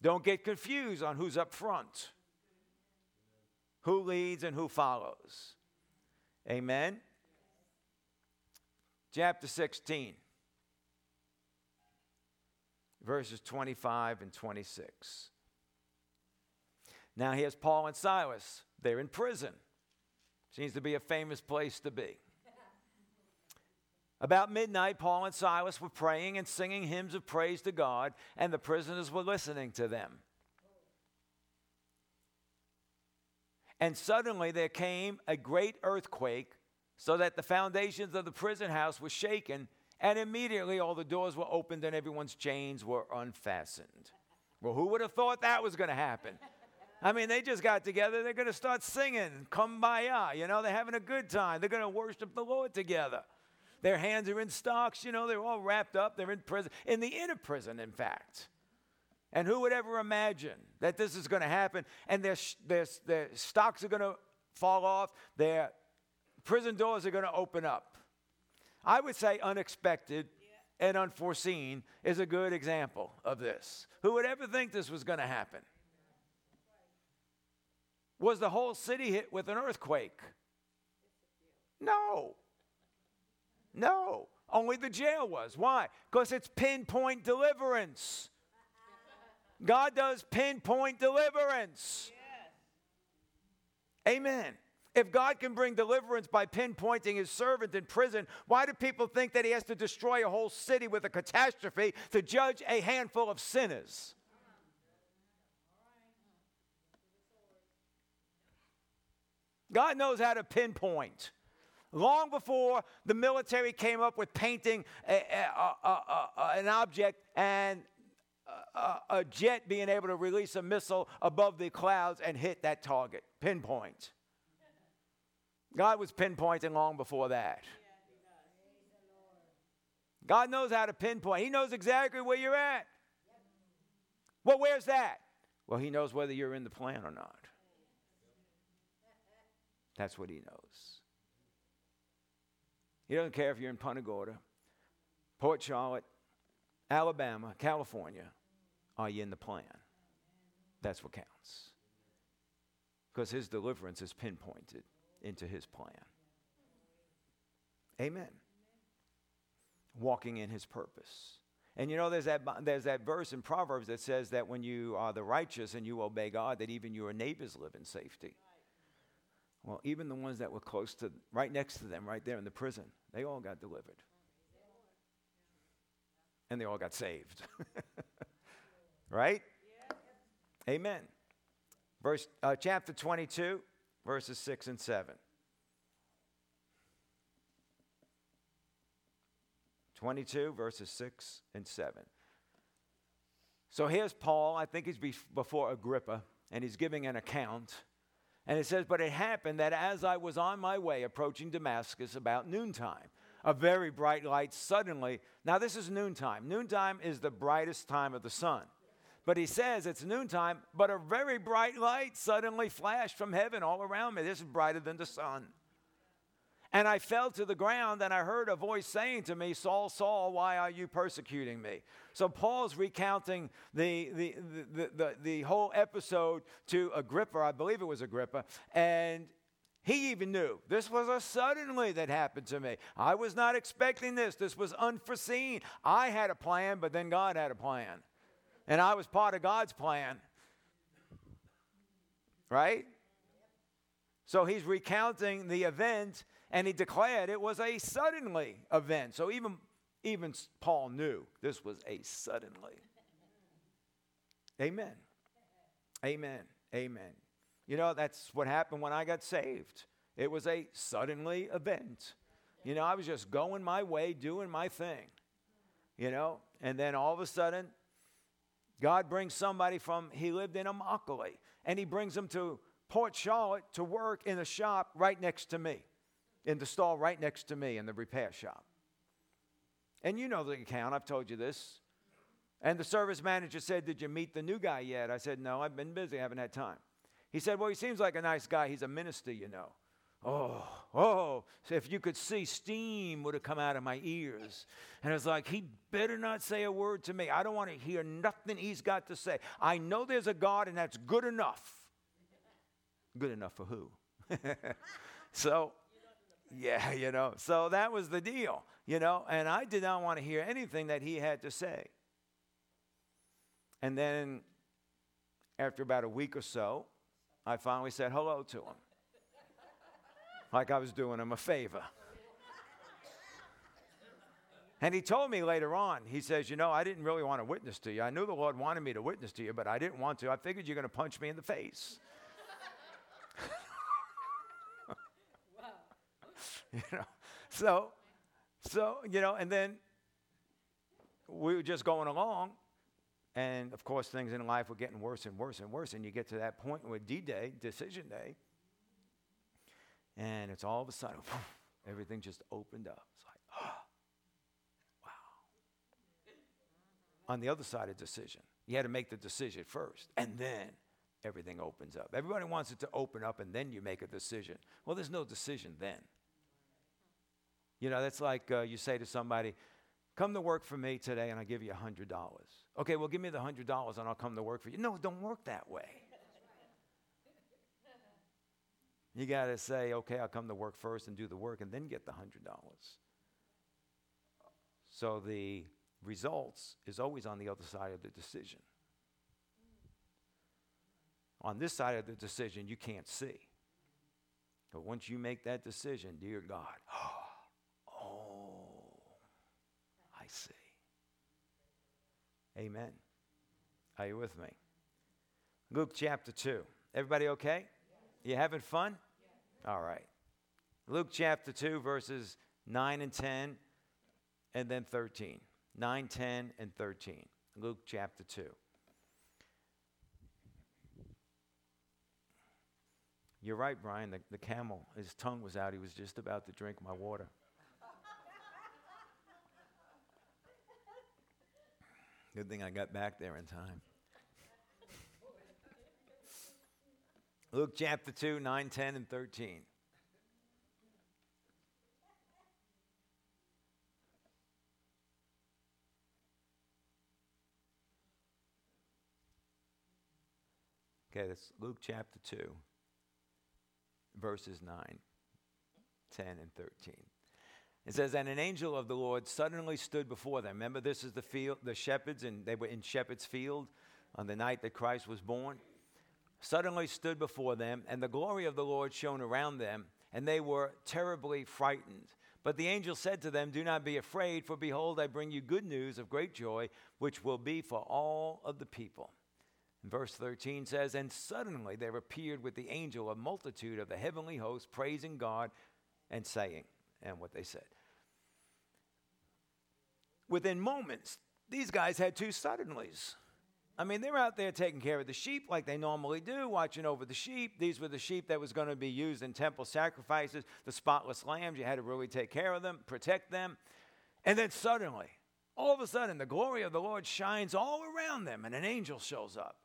Don't get confused on who's up front, who leads and who follows. Amen. Chapter 16, verses 25 and 26. Now, here's Paul and Silas. They're in prison. Seems to be a famous place to be. About midnight, Paul and Silas were praying and singing hymns of praise to God, and the prisoners were listening to them. And suddenly there came a great earthquake, so that the foundations of the prison house were shaken, and immediately all the doors were opened and everyone's chains were unfastened. Well, who would have thought that was going to happen? I mean, they just got together. They're going to start singing, Kumbaya. You know, they're having a good time. They're going to worship the Lord together. Their hands are in stocks, you know, they're all wrapped up. They're in prison, in the inner prison, in fact. And who would ever imagine that this is going to happen? And their, their, their stocks are going to fall off, their prison doors are going to open up. I would say unexpected and unforeseen is a good example of this. Who would ever think this was going to happen? Was the whole city hit with an earthquake? No. No, only the jail was. Why? Because it's pinpoint deliverance. God does pinpoint deliverance. Amen. If God can bring deliverance by pinpointing his servant in prison, why do people think that he has to destroy a whole city with a catastrophe to judge a handful of sinners? God knows how to pinpoint long before the military came up with painting a, a, a, an object and a, jet being able to release a missile above the clouds and hit that target, pinpoint. God was pinpointing long before that. God knows how to pinpoint. He knows exactly where you're at. Well, where's that? Well, He knows whether you're in the plan or not. That's what He knows. He doesn't care if you're in Punta Gorda, Port Charlotte, Alabama, California. Are you in the plan? That's what counts. Because his deliverance is pinpointed into his plan. Amen. Walking in his purpose. And you know, there's that, there's that verse in Proverbs that says that when you are the righteous and you obey God, that even your neighbors live in safety. Well, even the ones that were close to, right next to them, right there in the prison, they all got delivered. And they all got saved. right? Amen. Verse, uh, chapter 22, verses 6 and 7. 22, verses 6 and 7. So here's Paul. I think he's before Agrippa, and he's giving an account and it says, But it happened that as I was on my way approaching Damascus about noontime, a very bright light suddenly, now this is noontime. Noontime is the brightest time of the sun. But he says it's noontime, but a very bright light suddenly flashed from heaven all around me. This is brighter than the sun. And I fell to the ground, and I heard a voice saying to me, Saul, Saul, why are you persecuting me? So Paul's recounting the, the, the, the, the, whole episode to Agrippa, I believe it was Agrippa, and he even knew this was a suddenly that happened to me. I was not expecting this. This was unforeseen. I had a plan, but then God had a plan. And I was part of God's plan. Right? So he's recounting the event and he declared it was a suddenly event. So even, even Paul knew this was a suddenly. Amen. Amen. Amen. You know, that's what happened when I got saved. It was a suddenly event. You know, I was just going my way, doing my thing. You know, and then all of a sudden, God brings somebody from, he lived in Immokalee, and he brings them to Port Charlotte to work in a shop right next to me in the stall right next to me in the repair shop. And you know the account, I've told you this. And the service manager said, Did you meet the new guy yet? I said, No, I've been busy, I haven't had time. He said, Well, he seems like a nice guy. He's a minister, you know. Oh, oh. So if you could see, steam would have come out of my ears. And it's like, he better not say a word to me. I don't want to hear nothing he's got to say. I know there's a God, and that's good enough. Good enough for who? so yeah, you know. So that was the deal, you know. And I did not want to hear anything that he had to say. And then after about a week or so, I finally said hello to him. Like I was doing him a favor. And he told me later on, he says, You know, I didn't really want to witness to you. I knew the Lord wanted me to witness to you, but I didn't want to. I figured you're going to punch me in the face. you know. So, so you know, and then we were just going along, and of course, things in life were getting worse and worse and worse, and you get to that point with D-Day, decision day, and it's all of a sudden, everything just opened up. It's like, oh, wow. On the other side of decision, you had to make the decision first, and then everything opens up. Everybody wants it to open up, and then you make a decision. Well, there's no decision then. You know, that's like uh, you say to somebody, Come to work for me today and I'll give you $100. Okay, well, give me the $100 and I'll come to work for you. No, don't work that way. You got to say, okay, I'll come to work first and do the work and then get the $100. So the results is always on the other side of the decision. On this side of the decision, you can't see. But once you make that decision, dear God, oh, I see. Amen. Are you with me? Luke chapter 2. Everybody okay? You having fun? All right. Luke chapter 2, verses 9 and 10, and then 13. 9, 10, and 13. Luke chapter 2. You're right, Brian. The, the camel, his tongue was out. He was just about to drink my water. Good thing I got back there in time. Luke chapter 2, 9, 10, and 13. Okay, that's Luke chapter 2, verses 9, 10, and 13. It says, And an angel of the Lord suddenly stood before them. Remember, this is the field, the shepherds, and they were in Shepherd's Field on the night that Christ was born. Suddenly stood before them, and the glory of the Lord shone around them, and they were terribly frightened. But the angel said to them, Do not be afraid, for behold, I bring you good news of great joy, which will be for all of the people. And verse 13 says, And suddenly there appeared with the angel a multitude of the heavenly host, praising God and saying, and what they said within moments, these guys had two suddenlies. I mean, they're out there taking care of the sheep like they normally do, watching over the sheep. These were the sheep that was going to be used in temple sacrifices, the spotless lambs. You had to really take care of them, protect them. And then suddenly, all of a sudden, the glory of the Lord shines all around them, and an angel shows up.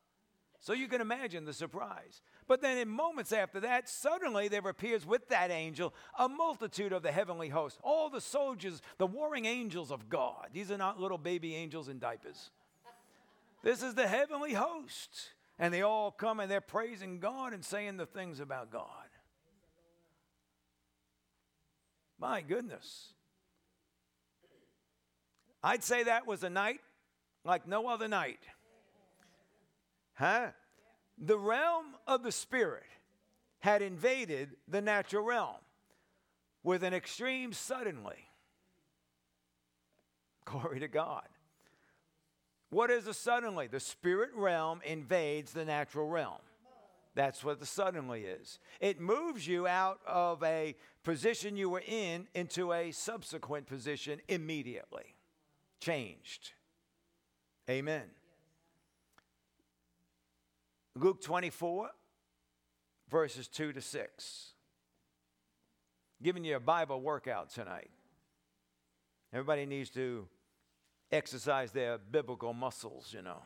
So you can imagine the surprise. But then, in moments after that, suddenly there appears with that angel a multitude of the heavenly host, all the soldiers, the warring angels of God. These are not little baby angels in diapers. This is the heavenly host. And they all come and they're praising God and saying the things about God. My goodness. I'd say that was a night like no other night. Huh? The realm of the Spirit had invaded the natural realm with an extreme suddenly. Glory to God. What is a suddenly? The spirit realm invades the natural realm. That's what the suddenly is. It moves you out of a position you were in into a subsequent position immediately. Changed. Amen. Luke 24, verses 2 to 6. Giving you a Bible workout tonight. Everybody needs to exercise their biblical muscles, you know.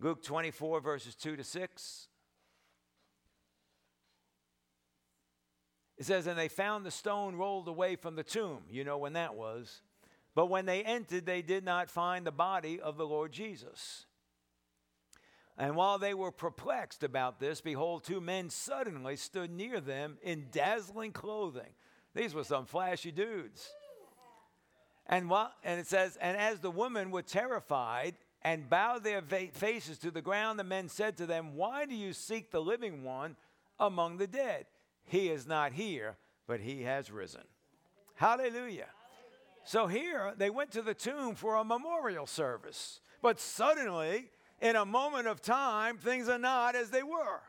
Luke 24, verses 2 to 6. It says, And they found the stone rolled away from the tomb. You know when that was. But when they entered, they did not find the body of the Lord Jesus. And while they were perplexed about this, behold, two men suddenly stood near them in dazzling clothing. These were some flashy dudes. And, while, and it says, And as the women were terrified and bowed their va- faces to the ground, the men said to them, Why do you seek the living one among the dead? He is not here, but he has risen. Hallelujah. So here they went to the tomb for a memorial service. But suddenly, in a moment of time, things are not as they were.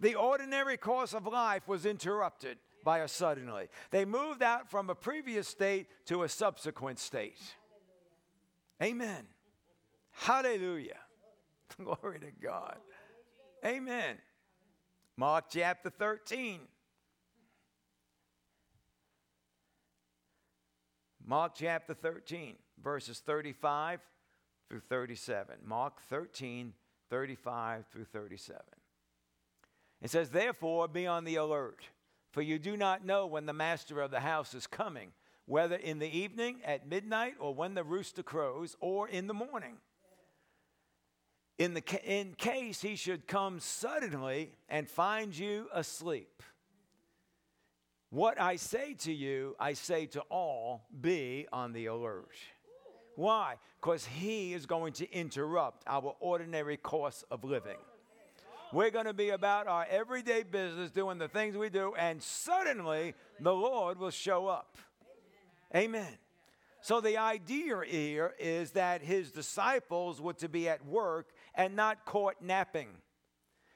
The ordinary course of life was interrupted by a suddenly. They moved out from a previous state to a subsequent state. Amen. Hallelujah. Glory to God. Amen. Mark chapter 13. Mark chapter 13, verses 35 through 37. Mark 13, 35 through 37. It says, Therefore, be on the alert, for you do not know when the master of the house is coming, whether in the evening, at midnight, or when the rooster crows, or in the morning. In, the, in case he should come suddenly and find you asleep. What I say to you, I say to all, be on the alert. Why? Because he is going to interrupt our ordinary course of living. We're going to be about our everyday business, doing the things we do, and suddenly the Lord will show up. Amen. So the idea here is that his disciples were to be at work and not caught napping.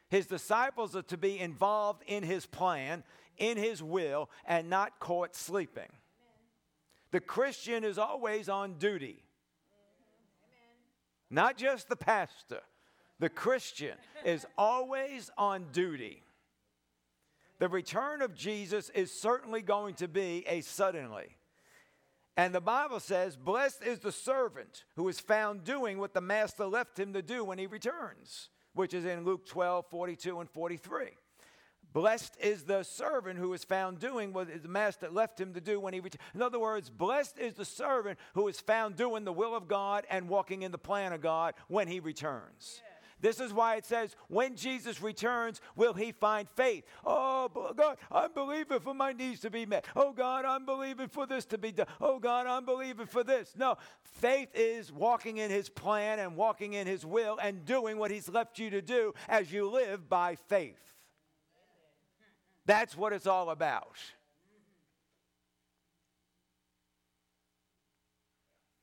His disciples are to be involved in his plan in his will and not caught sleeping. The Christian is always on duty. Not just the pastor. The Christian is always on duty. The return of Jesus is certainly going to be a suddenly. And the Bible says, Blessed is the servant who is found doing what the master left him to do when he returns, which is in Luke 12, 42 and 43. Blessed is the servant who is found doing what the master left him to do when he returned. In other words, blessed is the servant who is found doing the will of God and walking in the plan of God when he returns. This is why it says, when Jesus returns, will he find faith? Oh, God, I'm believing for my needs to be met. Oh, God, I'm believing for this to be done. Oh, God, I'm believing for this. No, faith is walking in his plan and walking in his will and doing what he's left you to do as you live by faith. That's what it's all about.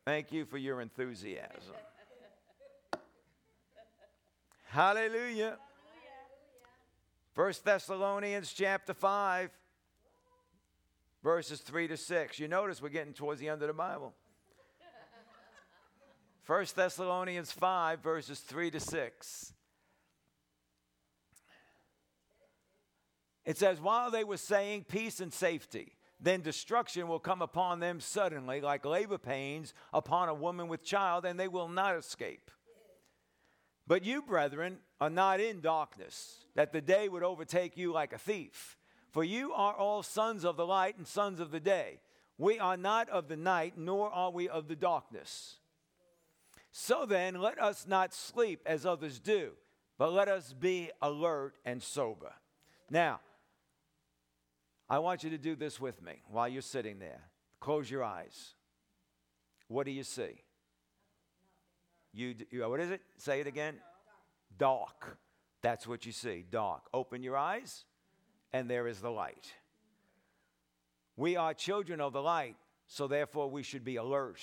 Thank you for your enthusiasm. Hallelujah. First Thessalonians chapter 5 verses 3 to 6. You notice we're getting towards the end of the Bible. First Thessalonians 5 verses 3 to 6. It says, While they were saying peace and safety, then destruction will come upon them suddenly, like labor pains upon a woman with child, and they will not escape. But you, brethren, are not in darkness, that the day would overtake you like a thief. For you are all sons of the light and sons of the day. We are not of the night, nor are we of the darkness. So then, let us not sleep as others do, but let us be alert and sober. Now, I want you to do this with me while you're sitting there. Close your eyes. What do you see? You, you what is it? Say it again. Dark. That's what you see. Dark. Open your eyes, and there is the light. We are children of the light, so therefore we should be alert,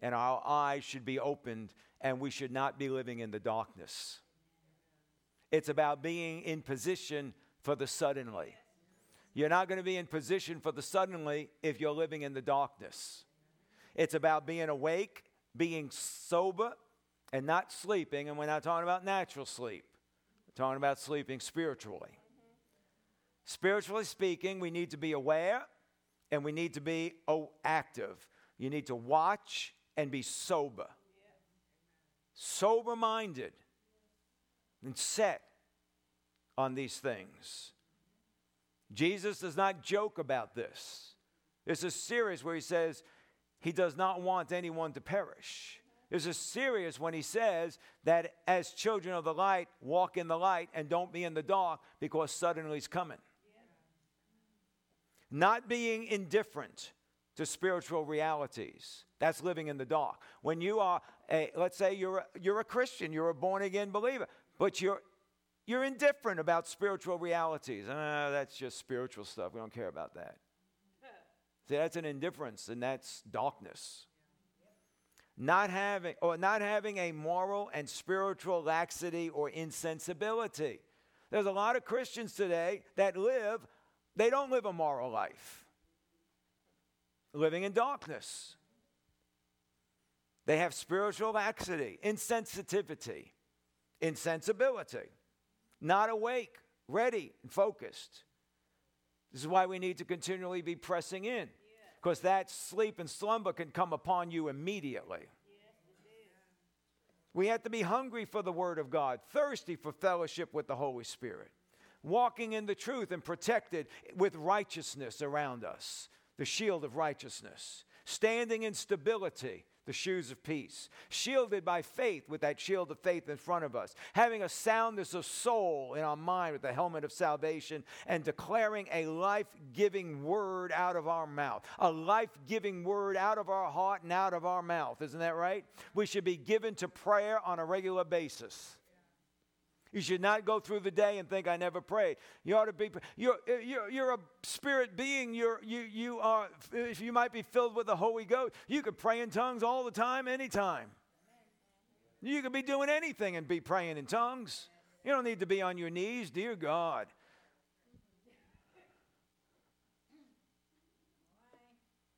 and our eyes should be opened, and we should not be living in the darkness. It's about being in position for the suddenly. You're not going to be in position for the suddenly if you're living in the darkness. It's about being awake, being sober, and not sleeping. And we're not talking about natural sleep, we're talking about sleeping spiritually. Spiritually speaking, we need to be aware and we need to be active. You need to watch and be sober. Sober minded and set on these things. Jesus does not joke about this. This is serious where he says he does not want anyone to perish. Is serious when he says that as children of the light, walk in the light and don't be in the dark because suddenly he's coming. Not being indifferent to spiritual realities. That's living in the dark. When you are, a, let's say you're a, you're a Christian, you're a born again believer, but you're you're indifferent about spiritual realities. Uh, that's just spiritual stuff. We don't care about that. See, that's an indifference, and that's darkness. Not having, or not having a moral and spiritual laxity or insensibility. There's a lot of Christians today that live, they don't live a moral life, living in darkness. They have spiritual laxity, insensitivity, insensibility not awake, ready, and focused. This is why we need to continually be pressing in, because that sleep and slumber can come upon you immediately. We have to be hungry for the Word of God, thirsty for fellowship with the Holy Spirit, walking in the truth and protected with righteousness around us, the shield of righteousness, standing in stability the shoes of peace, shielded by faith with that shield of faith in front of us, having a soundness of soul in our mind with the helmet of salvation, and declaring a life giving word out of our mouth, a life giving word out of our heart and out of our mouth. Isn't that right? We should be given to prayer on a regular basis. You should not go through the day and think I never prayed. You ought to be. You're, you're, you're a spirit being. You're, you, you are. If you might be filled with the Holy Ghost, you could pray in tongues all the time, anytime. You could be doing anything and be praying in tongues. You don't need to be on your knees, dear God.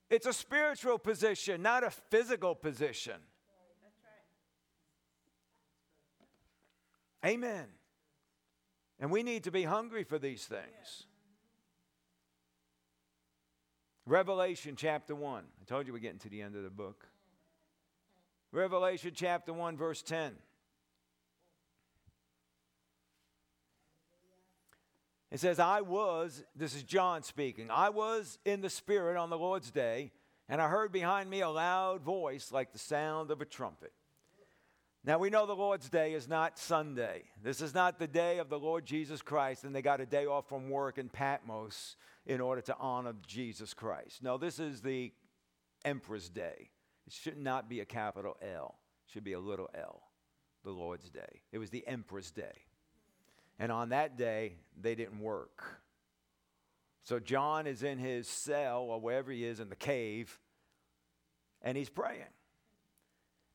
It's a spiritual position, not a physical position. Amen. And we need to be hungry for these things. Revelation chapter 1. I told you we're getting to the end of the book. Revelation chapter 1, verse 10. It says, I was, this is John speaking, I was in the Spirit on the Lord's day, and I heard behind me a loud voice like the sound of a trumpet. Now, we know the Lord's Day is not Sunday. This is not the day of the Lord Jesus Christ, and they got a day off from work in Patmos in order to honor Jesus Christ. No, this is the Emperor's Day. It should not be a capital L, it should be a little l, the Lord's Day. It was the Emperor's Day. And on that day, they didn't work. So John is in his cell or wherever he is in the cave, and he's praying.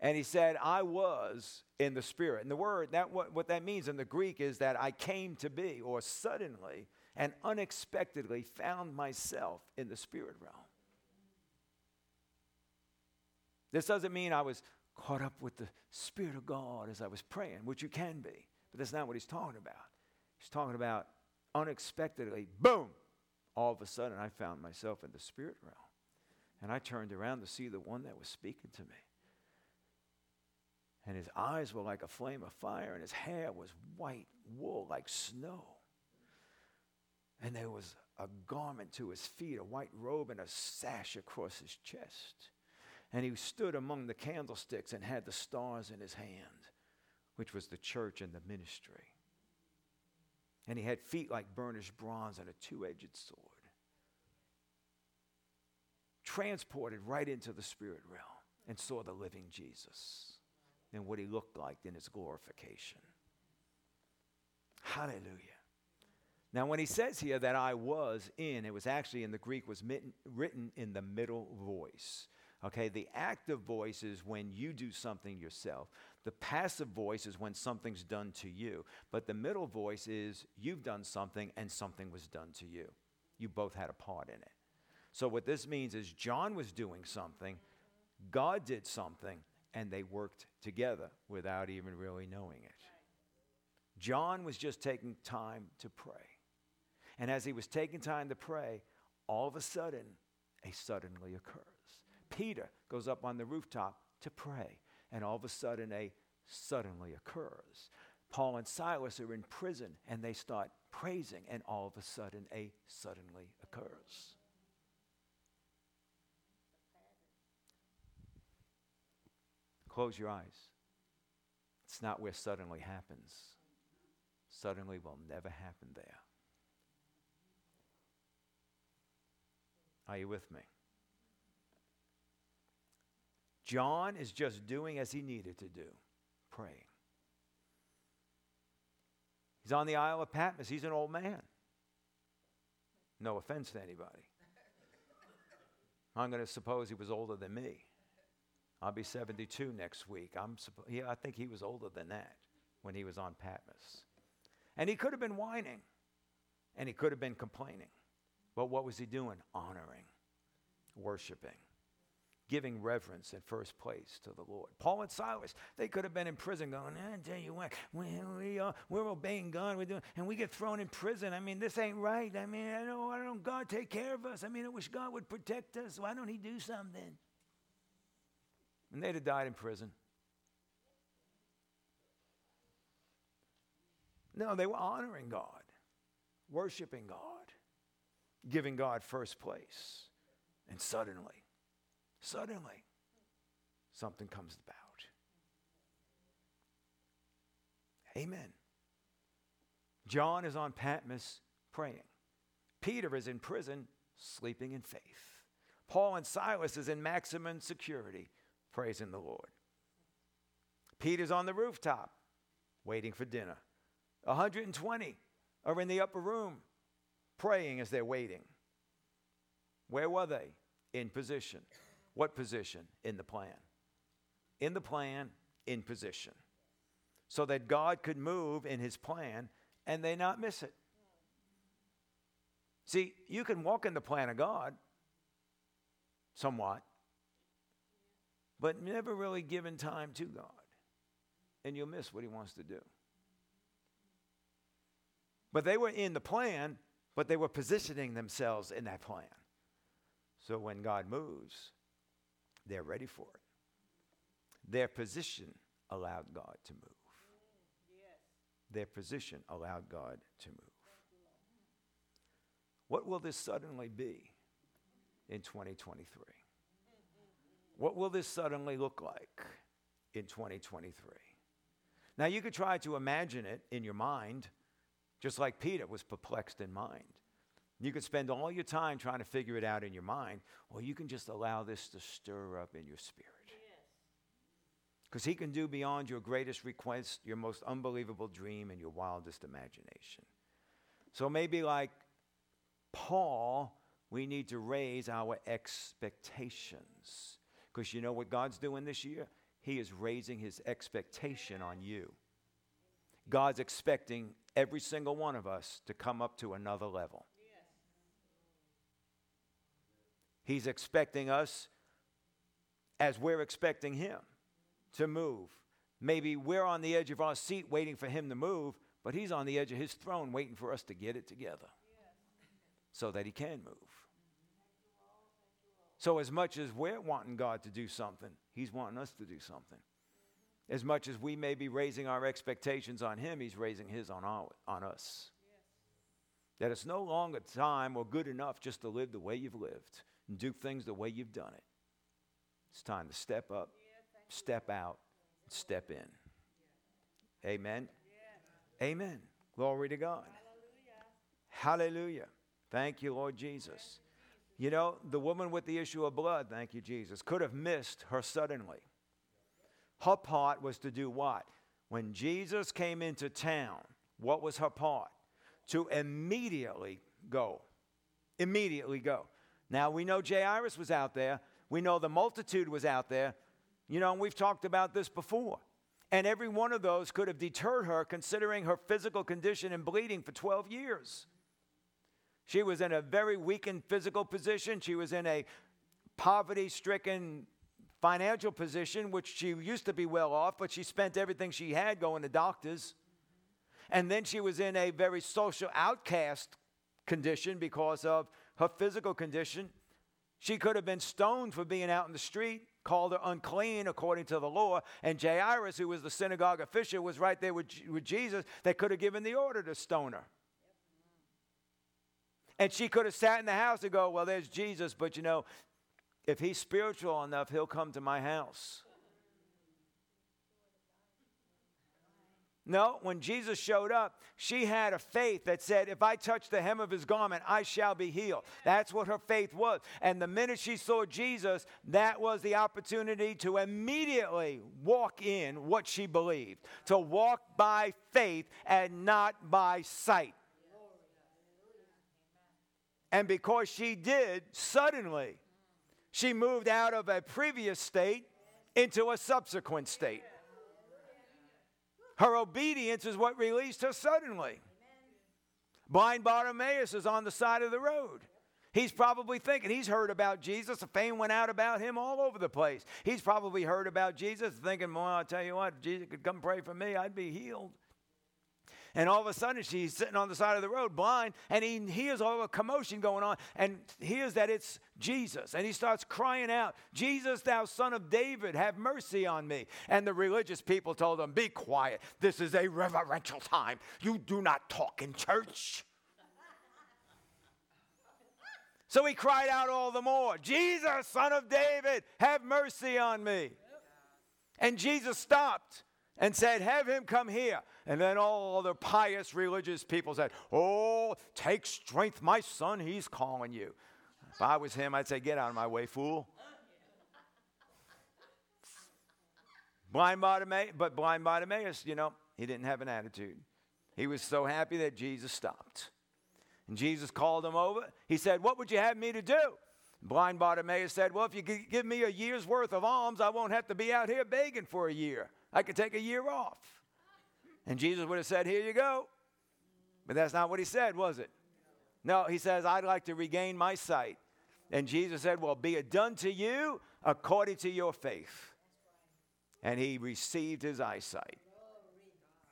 And he said, I was in the Spirit. And the word, that what, what that means in the Greek is that I came to be, or suddenly and unexpectedly found myself in the Spirit realm. This doesn't mean I was caught up with the Spirit of God as I was praying, which you can be, but that's not what he's talking about. He's talking about unexpectedly, boom, all of a sudden I found myself in the Spirit realm. And I turned around to see the one that was speaking to me. And his eyes were like a flame of fire, and his hair was white wool like snow. And there was a garment to his feet, a white robe, and a sash across his chest. And he stood among the candlesticks and had the stars in his hand, which was the church and the ministry. And he had feet like burnished bronze and a two edged sword. Transported right into the spirit realm and saw the living Jesus and what he looked like in his glorification. Hallelujah. Now, when he says here that I was in, it was actually in the Greek was written in the middle voice. Okay, the active voice is when you do something yourself. The passive voice is when something's done to you. But the middle voice is you've done something and something was done to you. You both had a part in it. So, what this means is John was doing something, God did something, and they worked together without even really knowing it. John was just taking time to pray. And as he was taking time to pray, all of a sudden, a suddenly occurs. Peter goes up on the rooftop to pray, and all of a sudden, a suddenly occurs. Paul and Silas are in prison, and they start praising, and all of a sudden, a suddenly occurs. Close your eyes. It's not where suddenly happens. Suddenly will never happen there. Are you with me? John is just doing as he needed to do, praying. He's on the Isle of Patmos. He's an old man. No offense to anybody. I'm going to suppose he was older than me. I'll be 72 next week. I'm yeah, I think he was older than that when he was on Patmos. And he could have been whining and he could have been complaining. But what was he doing? Honoring, worshiping, giving reverence in first place to the Lord. Paul and Silas, they could have been in prison going, I tell you what, we, we, uh, we're obeying God, we're doing, and we get thrown in prison. I mean, this ain't right. I mean, I know, I don't, God take care of us. I mean, I wish God would protect us. Why don't he do something? And they'd have died in prison. No, they were honoring God, worshiping God, giving God first place. And suddenly, suddenly, something comes about. Amen. John is on Patmos praying. Peter is in prison sleeping in faith. Paul and Silas is in maximum security praising the Lord. Peter's on the rooftop waiting for dinner. 120 are in the upper room praying as they're waiting. Where were they? In position. What position? In the plan. In the plan, in position. So that God could move in his plan and they not miss it. See, you can walk in the plan of God somewhat, but never really given time to God. And you'll miss what He wants to do. But they were in the plan, but they were positioning themselves in that plan. So when God moves, they're ready for it. Their position allowed God to move. Their position allowed God to move. What will this suddenly be in 2023? What will this suddenly look like in 2023? Now, you could try to imagine it in your mind, just like Peter was perplexed in mind. You could spend all your time trying to figure it out in your mind, or you can just allow this to stir up in your spirit. Because he can do beyond your greatest request, your most unbelievable dream, and your wildest imagination. So maybe, like Paul, we need to raise our expectations. Because you know what God's doing this year? He is raising his expectation on you. God's expecting every single one of us to come up to another level. He's expecting us as we're expecting him to move. Maybe we're on the edge of our seat waiting for him to move, but he's on the edge of his throne waiting for us to get it together so that he can move. So, as much as we're wanting God to do something, he's wanting us to do something. as much as we may be raising our expectations on him, he's raising his on, our, on us. That it's no longer time or good enough just to live the way you've lived and do things the way you've done it. It's time to step up, step out, step in. Amen. Amen. Glory to God. Hallelujah. Thank you, Lord Jesus. You know, the woman with the issue of blood, thank you, Jesus, could have missed her suddenly. Her part was to do what? When Jesus came into town, what was her part? To immediately go. Immediately go. Now, we know Jairus was out there. We know the multitude was out there. You know, and we've talked about this before. And every one of those could have deterred her, considering her physical condition and bleeding for 12 years. She was in a very weakened physical position. She was in a poverty stricken financial position, which she used to be well off, but she spent everything she had going to doctors. And then she was in a very social outcast condition because of her physical condition. She could have been stoned for being out in the street called her unclean according to the law. And Jairus, who was the synagogue official, was right there with, with Jesus. They could have given the order to stone her. And she could have sat in the house and go, Well, there's Jesus, but you know, if he's spiritual enough, he'll come to my house. No, when Jesus showed up, she had a faith that said, If I touch the hem of his garment, I shall be healed. That's what her faith was. And the minute she saw Jesus, that was the opportunity to immediately walk in what she believed, to walk by faith and not by sight. And because she did, suddenly, she moved out of a previous state into a subsequent state. Her obedience is what released her suddenly. Blind Bartimaeus is on the side of the road. He's probably thinking, he's heard about Jesus. The fame went out about him all over the place. He's probably heard about Jesus, thinking, well, I'll tell you what, if Jesus could come pray for me, I'd be healed. And all of a sudden, she's sitting on the side of the road, blind, and he hears all the commotion going on and hears that it's Jesus. And he starts crying out, Jesus, thou son of David, have mercy on me. And the religious people told him, Be quiet. This is a reverential time. You do not talk in church. So he cried out all the more, Jesus, son of David, have mercy on me. And Jesus stopped and said, Have him come here. And then all the pious religious people said, Oh, take strength, my son, he's calling you. If I was him, I'd say, Get out of my way, fool. blind Bartimaeus, but blind Bartimaeus, you know, he didn't have an attitude. He was so happy that Jesus stopped. And Jesus called him over. He said, What would you have me to do? Blind Bartimaeus said, Well, if you give me a year's worth of alms, I won't have to be out here begging for a year. I could take a year off. And Jesus would have said, Here you go. But that's not what he said, was it? No, he says, I'd like to regain my sight. And Jesus said, Well, be it done to you according to your faith. And he received his eyesight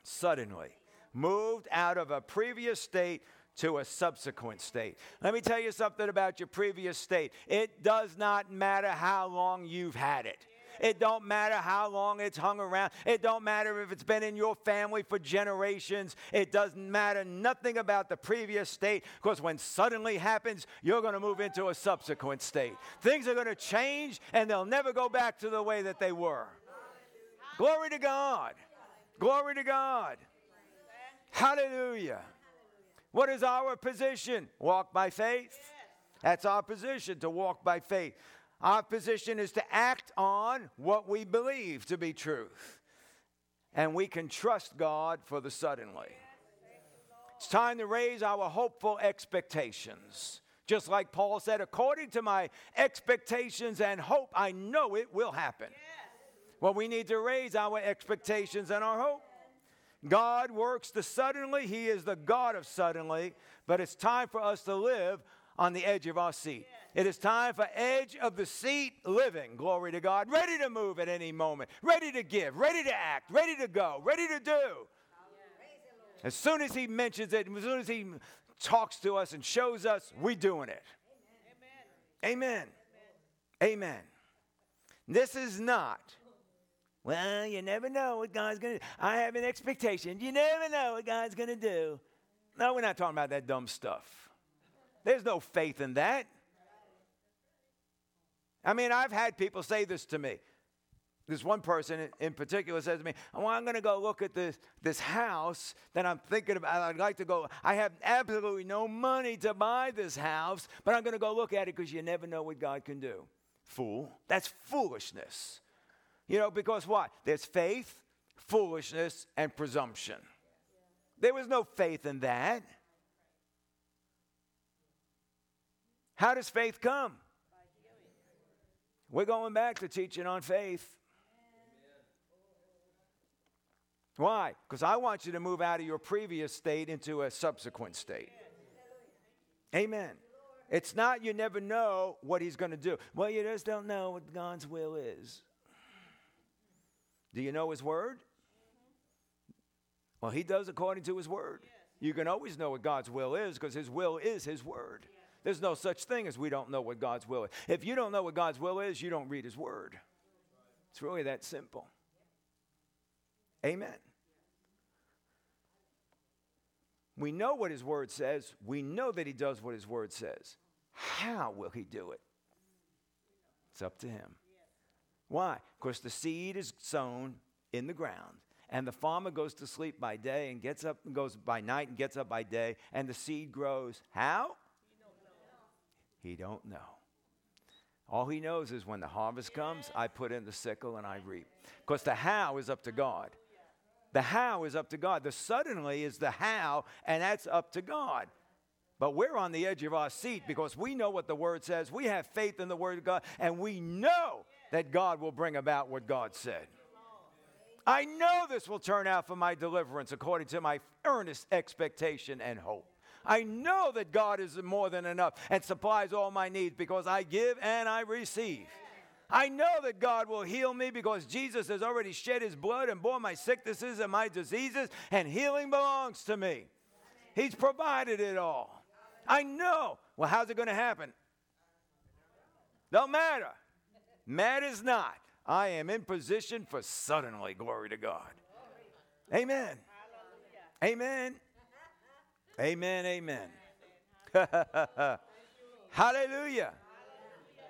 suddenly, moved out of a previous state to a subsequent state. Let me tell you something about your previous state. It does not matter how long you've had it. It don't matter how long it's hung around. It don't matter if it's been in your family for generations. It doesn't matter nothing about the previous state because when suddenly happens, you're going to move into a subsequent state. Things are going to change and they'll never go back to the way that they were. Glory to God. Glory to God. Hallelujah. What is our position? Walk by faith. That's our position to walk by faith. Our position is to act on what we believe to be truth. And we can trust God for the suddenly. It's time to raise our hopeful expectations. Just like Paul said, according to my expectations and hope, I know it will happen. Well, we need to raise our expectations and our hope. God works the suddenly, He is the God of suddenly, but it's time for us to live on the edge of our seat. It is time for edge of the seat living. Glory to God. Ready to move at any moment, ready to give, ready to act, ready to go, ready to do. As soon as He mentions it, as soon as He talks to us and shows us, we doing it. Amen. Amen. Amen. This is not Well, you never know what God's going to do. I have an expectation. You never know what God's going to do. No, we're not talking about that dumb stuff. There's no faith in that. I mean, I've had people say this to me. This one person in particular says to me, Well, I'm going to go look at this, this house that I'm thinking about. I'd like to go. I have absolutely no money to buy this house, but I'm going to go look at it because you never know what God can do. Fool. That's foolishness. You know, because what? There's faith, foolishness, and presumption. There was no faith in that. How does faith come? We're going back to teaching on faith. Why? Because I want you to move out of your previous state into a subsequent state. Amen. It's not you never know what he's going to do. Well, you just don't know what God's will is. Do you know his word? Well, he does according to his word. You can always know what God's will is because his will is his word. There's no such thing as we don't know what God's will is. If you don't know what God's will is, you don't read his word. It's really that simple. Amen. We know what his word says. We know that he does what his word says. How will he do it? It's up to him. Why? Because the seed is sown in the ground, and the farmer goes to sleep by day and gets up and goes by night and gets up by day, and the seed grows. How? He don't know. All he knows is when the harvest comes, I put in the sickle and I reap. Because the how is up to God. The how is up to God. The suddenly is the how, and that's up to God. But we're on the edge of our seat because we know what the Word says. We have faith in the Word of God, and we know that God will bring about what God said. I know this will turn out for my deliverance according to my earnest expectation and hope. I know that God is more than enough and supplies all my needs because I give and I receive. I know that God will heal me because Jesus has already shed his blood and bore my sicknesses and my diseases, and healing belongs to me. He's provided it all. I know. Well, how's it going to happen? Don't matter. Matters not. I am in position for suddenly. Glory to God. Amen. Amen. Amen. Amen. Hallelujah.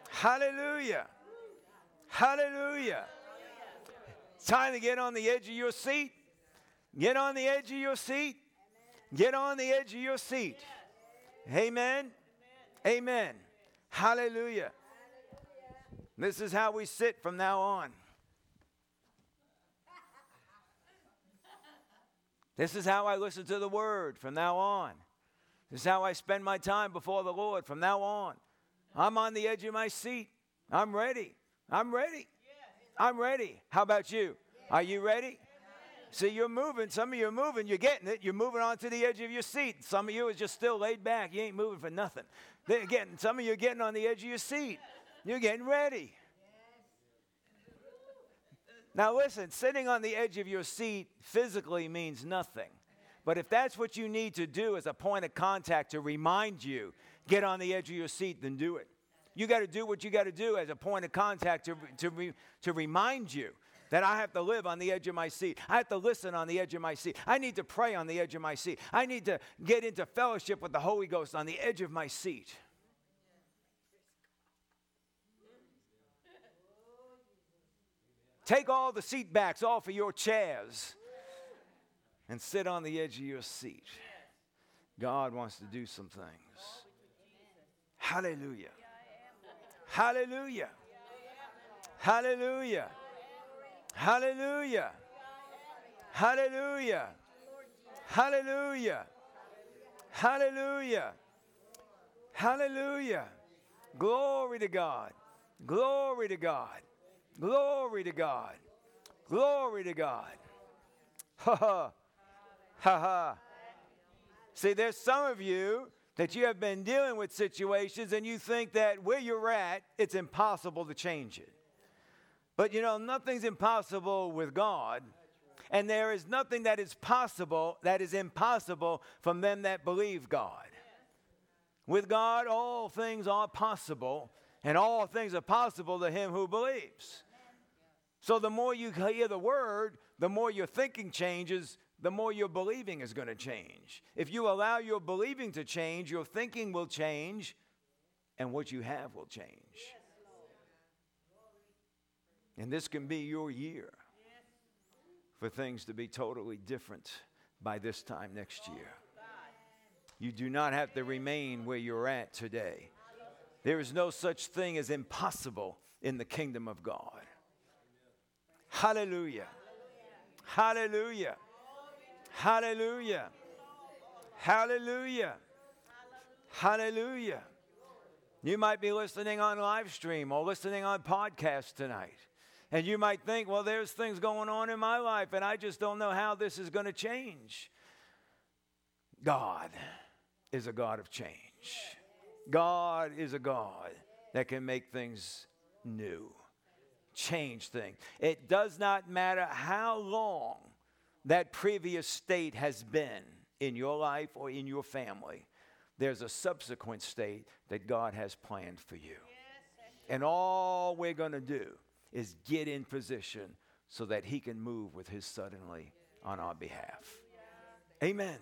Hallelujah. Hallelujah. Time to get on the edge of your seat. Get on the edge of your seat. Get on the edge of your seat. Amen. Amen. Hallelujah. This is how we sit from now on. This is how I listen to the word from now on. This is how I spend my time before the Lord from now on. I'm on the edge of my seat. I'm ready. I'm ready. I'm ready. How about you? Are you ready? See, you're moving. Some of you are moving. You're getting it. You're moving on to the edge of your seat. Some of you is just still laid back. You ain't moving for nothing. They're getting, some of you are getting on the edge of your seat. You're getting ready. Now, listen, sitting on the edge of your seat physically means nothing. But if that's what you need to do as a point of contact to remind you, get on the edge of your seat, then do it. You got to do what you got to do as a point of contact to, to, re, to remind you that I have to live on the edge of my seat. I have to listen on the edge of my seat. I need to pray on the edge of my seat. I need to get into fellowship with the Holy Ghost on the edge of my seat. Take all the seat backs off of your chairs and sit on the edge of your seat. God wants to do some things. Hallelujah. Hallelujah. Hallelujah. Hallelujah. Hallelujah. Hallelujah. Hallelujah. Hallelujah. Glory to God. Glory to God. Glory to God. Glory to God. Ha ha. Ha ha. See, there's some of you that you have been dealing with situations and you think that where you're at, it's impossible to change it. But you know, nothing's impossible with God. And there is nothing that is possible that is impossible from them that believe God. With God, all things are possible, and all things are possible to him who believes. So the more you hear the word, the more your thinking changes, the more your believing is going to change. If you allow your believing to change, your thinking will change, and what you have will change. And this can be your year for things to be totally different by this time next year. You do not have to remain where you're at today. There is no such thing as impossible in the kingdom of God. Hallelujah. Hallelujah. Hallelujah. Hallelujah. Hallelujah. You might be listening on live stream or listening on podcast tonight. And you might think, well, there's things going on in my life, and I just don't know how this is going to change. God is a God of change. God is a God that can make things new, change things. It does not matter how long that previous state has been in your life or in your family, there's a subsequent state that God has planned for you. And all we're going to do is get in position so that He can move with His suddenly on our behalf. Amen.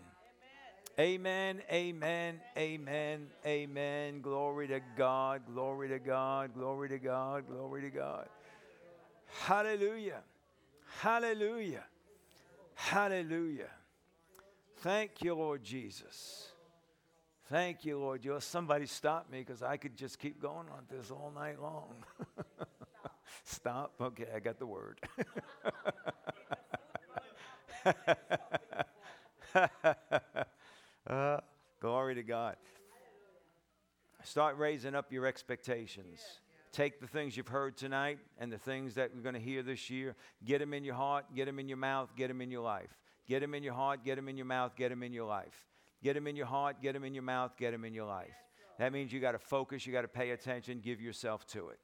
Amen, amen, amen, amen. Glory to God, glory to God, glory to God, glory to God. Hallelujah, hallelujah, hallelujah. Thank you, Lord Jesus. Thank you, Lord. Jesus. somebody stop me because I could just keep going on this all night long. Stop. Okay, I got the word. uh, glory to God. Start raising up your expectations. Take the things you've heard tonight and the things that we're going to hear this year, get them in your heart, get them in your mouth, get them in your life. Get them in your heart, get them in your mouth, get them in your life. Get them in your heart, get them in your mouth, get them in your life. That means you got to focus, you got to pay attention, give yourself to it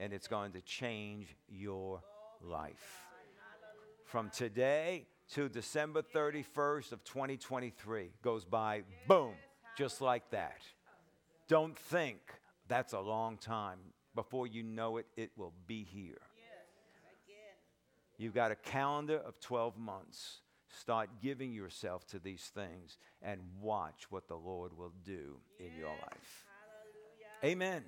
and it's going to change your life. From today to December 31st of 2023 goes by boom, just like that. Don't think that's a long time. Before you know it, it will be here. You've got a calendar of 12 months. Start giving yourself to these things and watch what the Lord will do in your life. Amen.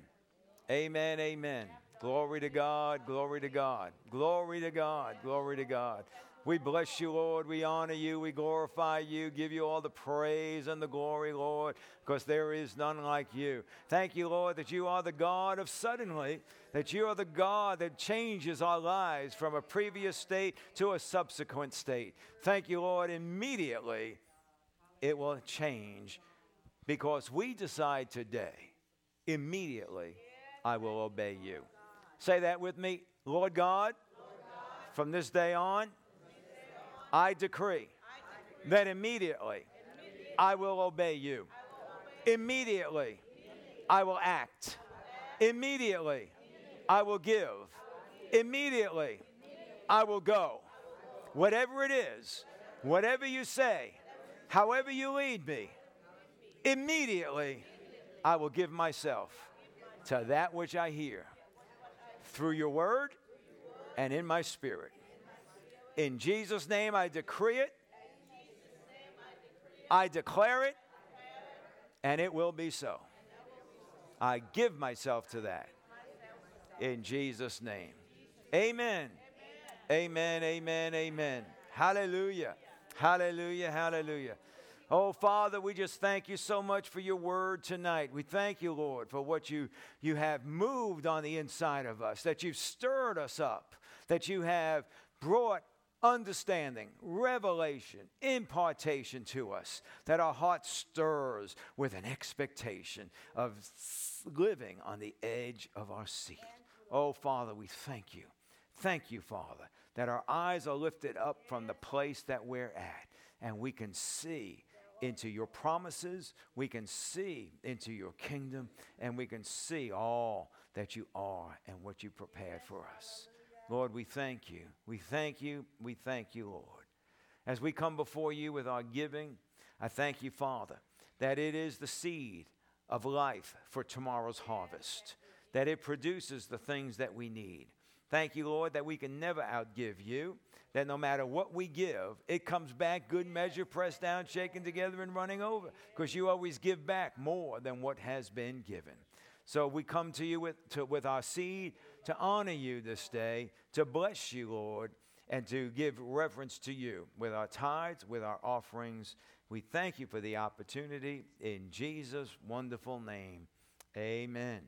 Amen. Amen. Glory to God, glory to God, glory to God, glory to God. We bless you, Lord. We honor you. We glorify you. Give you all the praise and the glory, Lord, because there is none like you. Thank you, Lord, that you are the God of suddenly, that you are the God that changes our lives from a previous state to a subsequent state. Thank you, Lord. Immediately, it will change because we decide today, immediately, I will obey you. Say that with me. Lord God, from this day on, I decree that immediately I will obey you. Immediately I will act. Immediately I will give. Immediately I will go. Whatever it is, whatever you say, however you lead me, immediately I will give myself to that which I hear through your word and in my spirit. In Jesus' name, I decree it, I declare it, and it will be so. I give myself to that. In Jesus' name. Amen. Amen, amen, amen. Hallelujah. Hallelujah, hallelujah. Oh, Father, we just thank you so much for your word tonight. We thank you, Lord, for what you, you have moved on the inside of us, that you've stirred us up, that you have brought understanding, revelation, impartation to us, that our heart stirs with an expectation of living on the edge of our seat. Oh, Father, we thank you. Thank you, Father, that our eyes are lifted up from the place that we're at and we can see into your promises, we can see into your kingdom, and we can see all that you are and what you prepared for us. Lord, we thank you. We thank you. We thank you, Lord. As we come before you with our giving, I thank you, Father, that it is the seed of life for tomorrow's harvest, that it produces the things that we need, Thank you, Lord, that we can never outgive you, that no matter what we give, it comes back good measure, pressed down, shaken together, and running over, because you always give back more than what has been given. So we come to you with, to, with our seed to honor you this day, to bless you, Lord, and to give reverence to you with our tithes, with our offerings. We thank you for the opportunity in Jesus' wonderful name. Amen.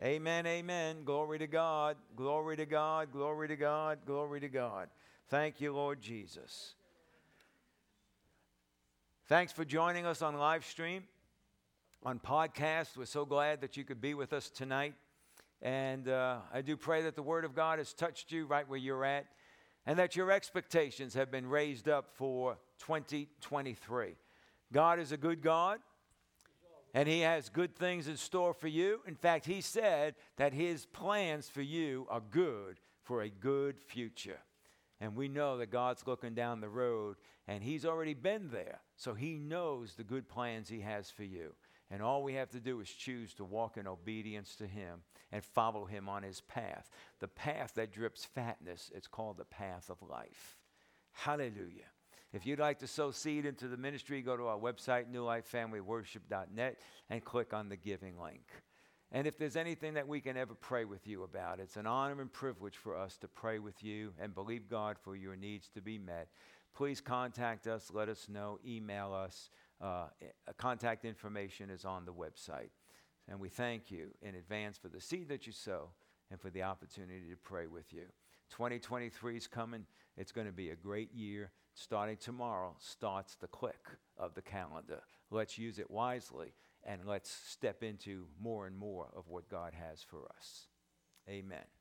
Amen, amen. Glory to God, glory to God, glory to God, glory to God. Thank you, Lord Jesus. Thanks for joining us on live stream, on podcast. We're so glad that you could be with us tonight. And uh, I do pray that the Word of God has touched you right where you're at and that your expectations have been raised up for 2023. God is a good God and He has good things in store for you. In fact, He said that His plans for you are good for a good future. And we know that God's looking down the road and He's already been there. So He knows the good plans He has for you. And all we have to do is choose to walk in obedience to Him and follow Him on His path. The path that drips fatness, it's called the path of life. Hallelujah. If you'd like to sow seed into the ministry, go to our website, newlifefamilyworship.net, and click on the giving link. And if there's anything that we can ever pray with you about, it's an honor and privilege for us to pray with you and believe God for your needs to be met. Please contact us, let us know, email us. Uh, contact information is on the website. And we thank you in advance for the seed that you sow and for the opportunity to pray with you. 2023 is coming. It's going to be a great year starting tomorrow, starts the click of the calendar. Let's use it wisely and let's step into more and more of what God has for us. Amen.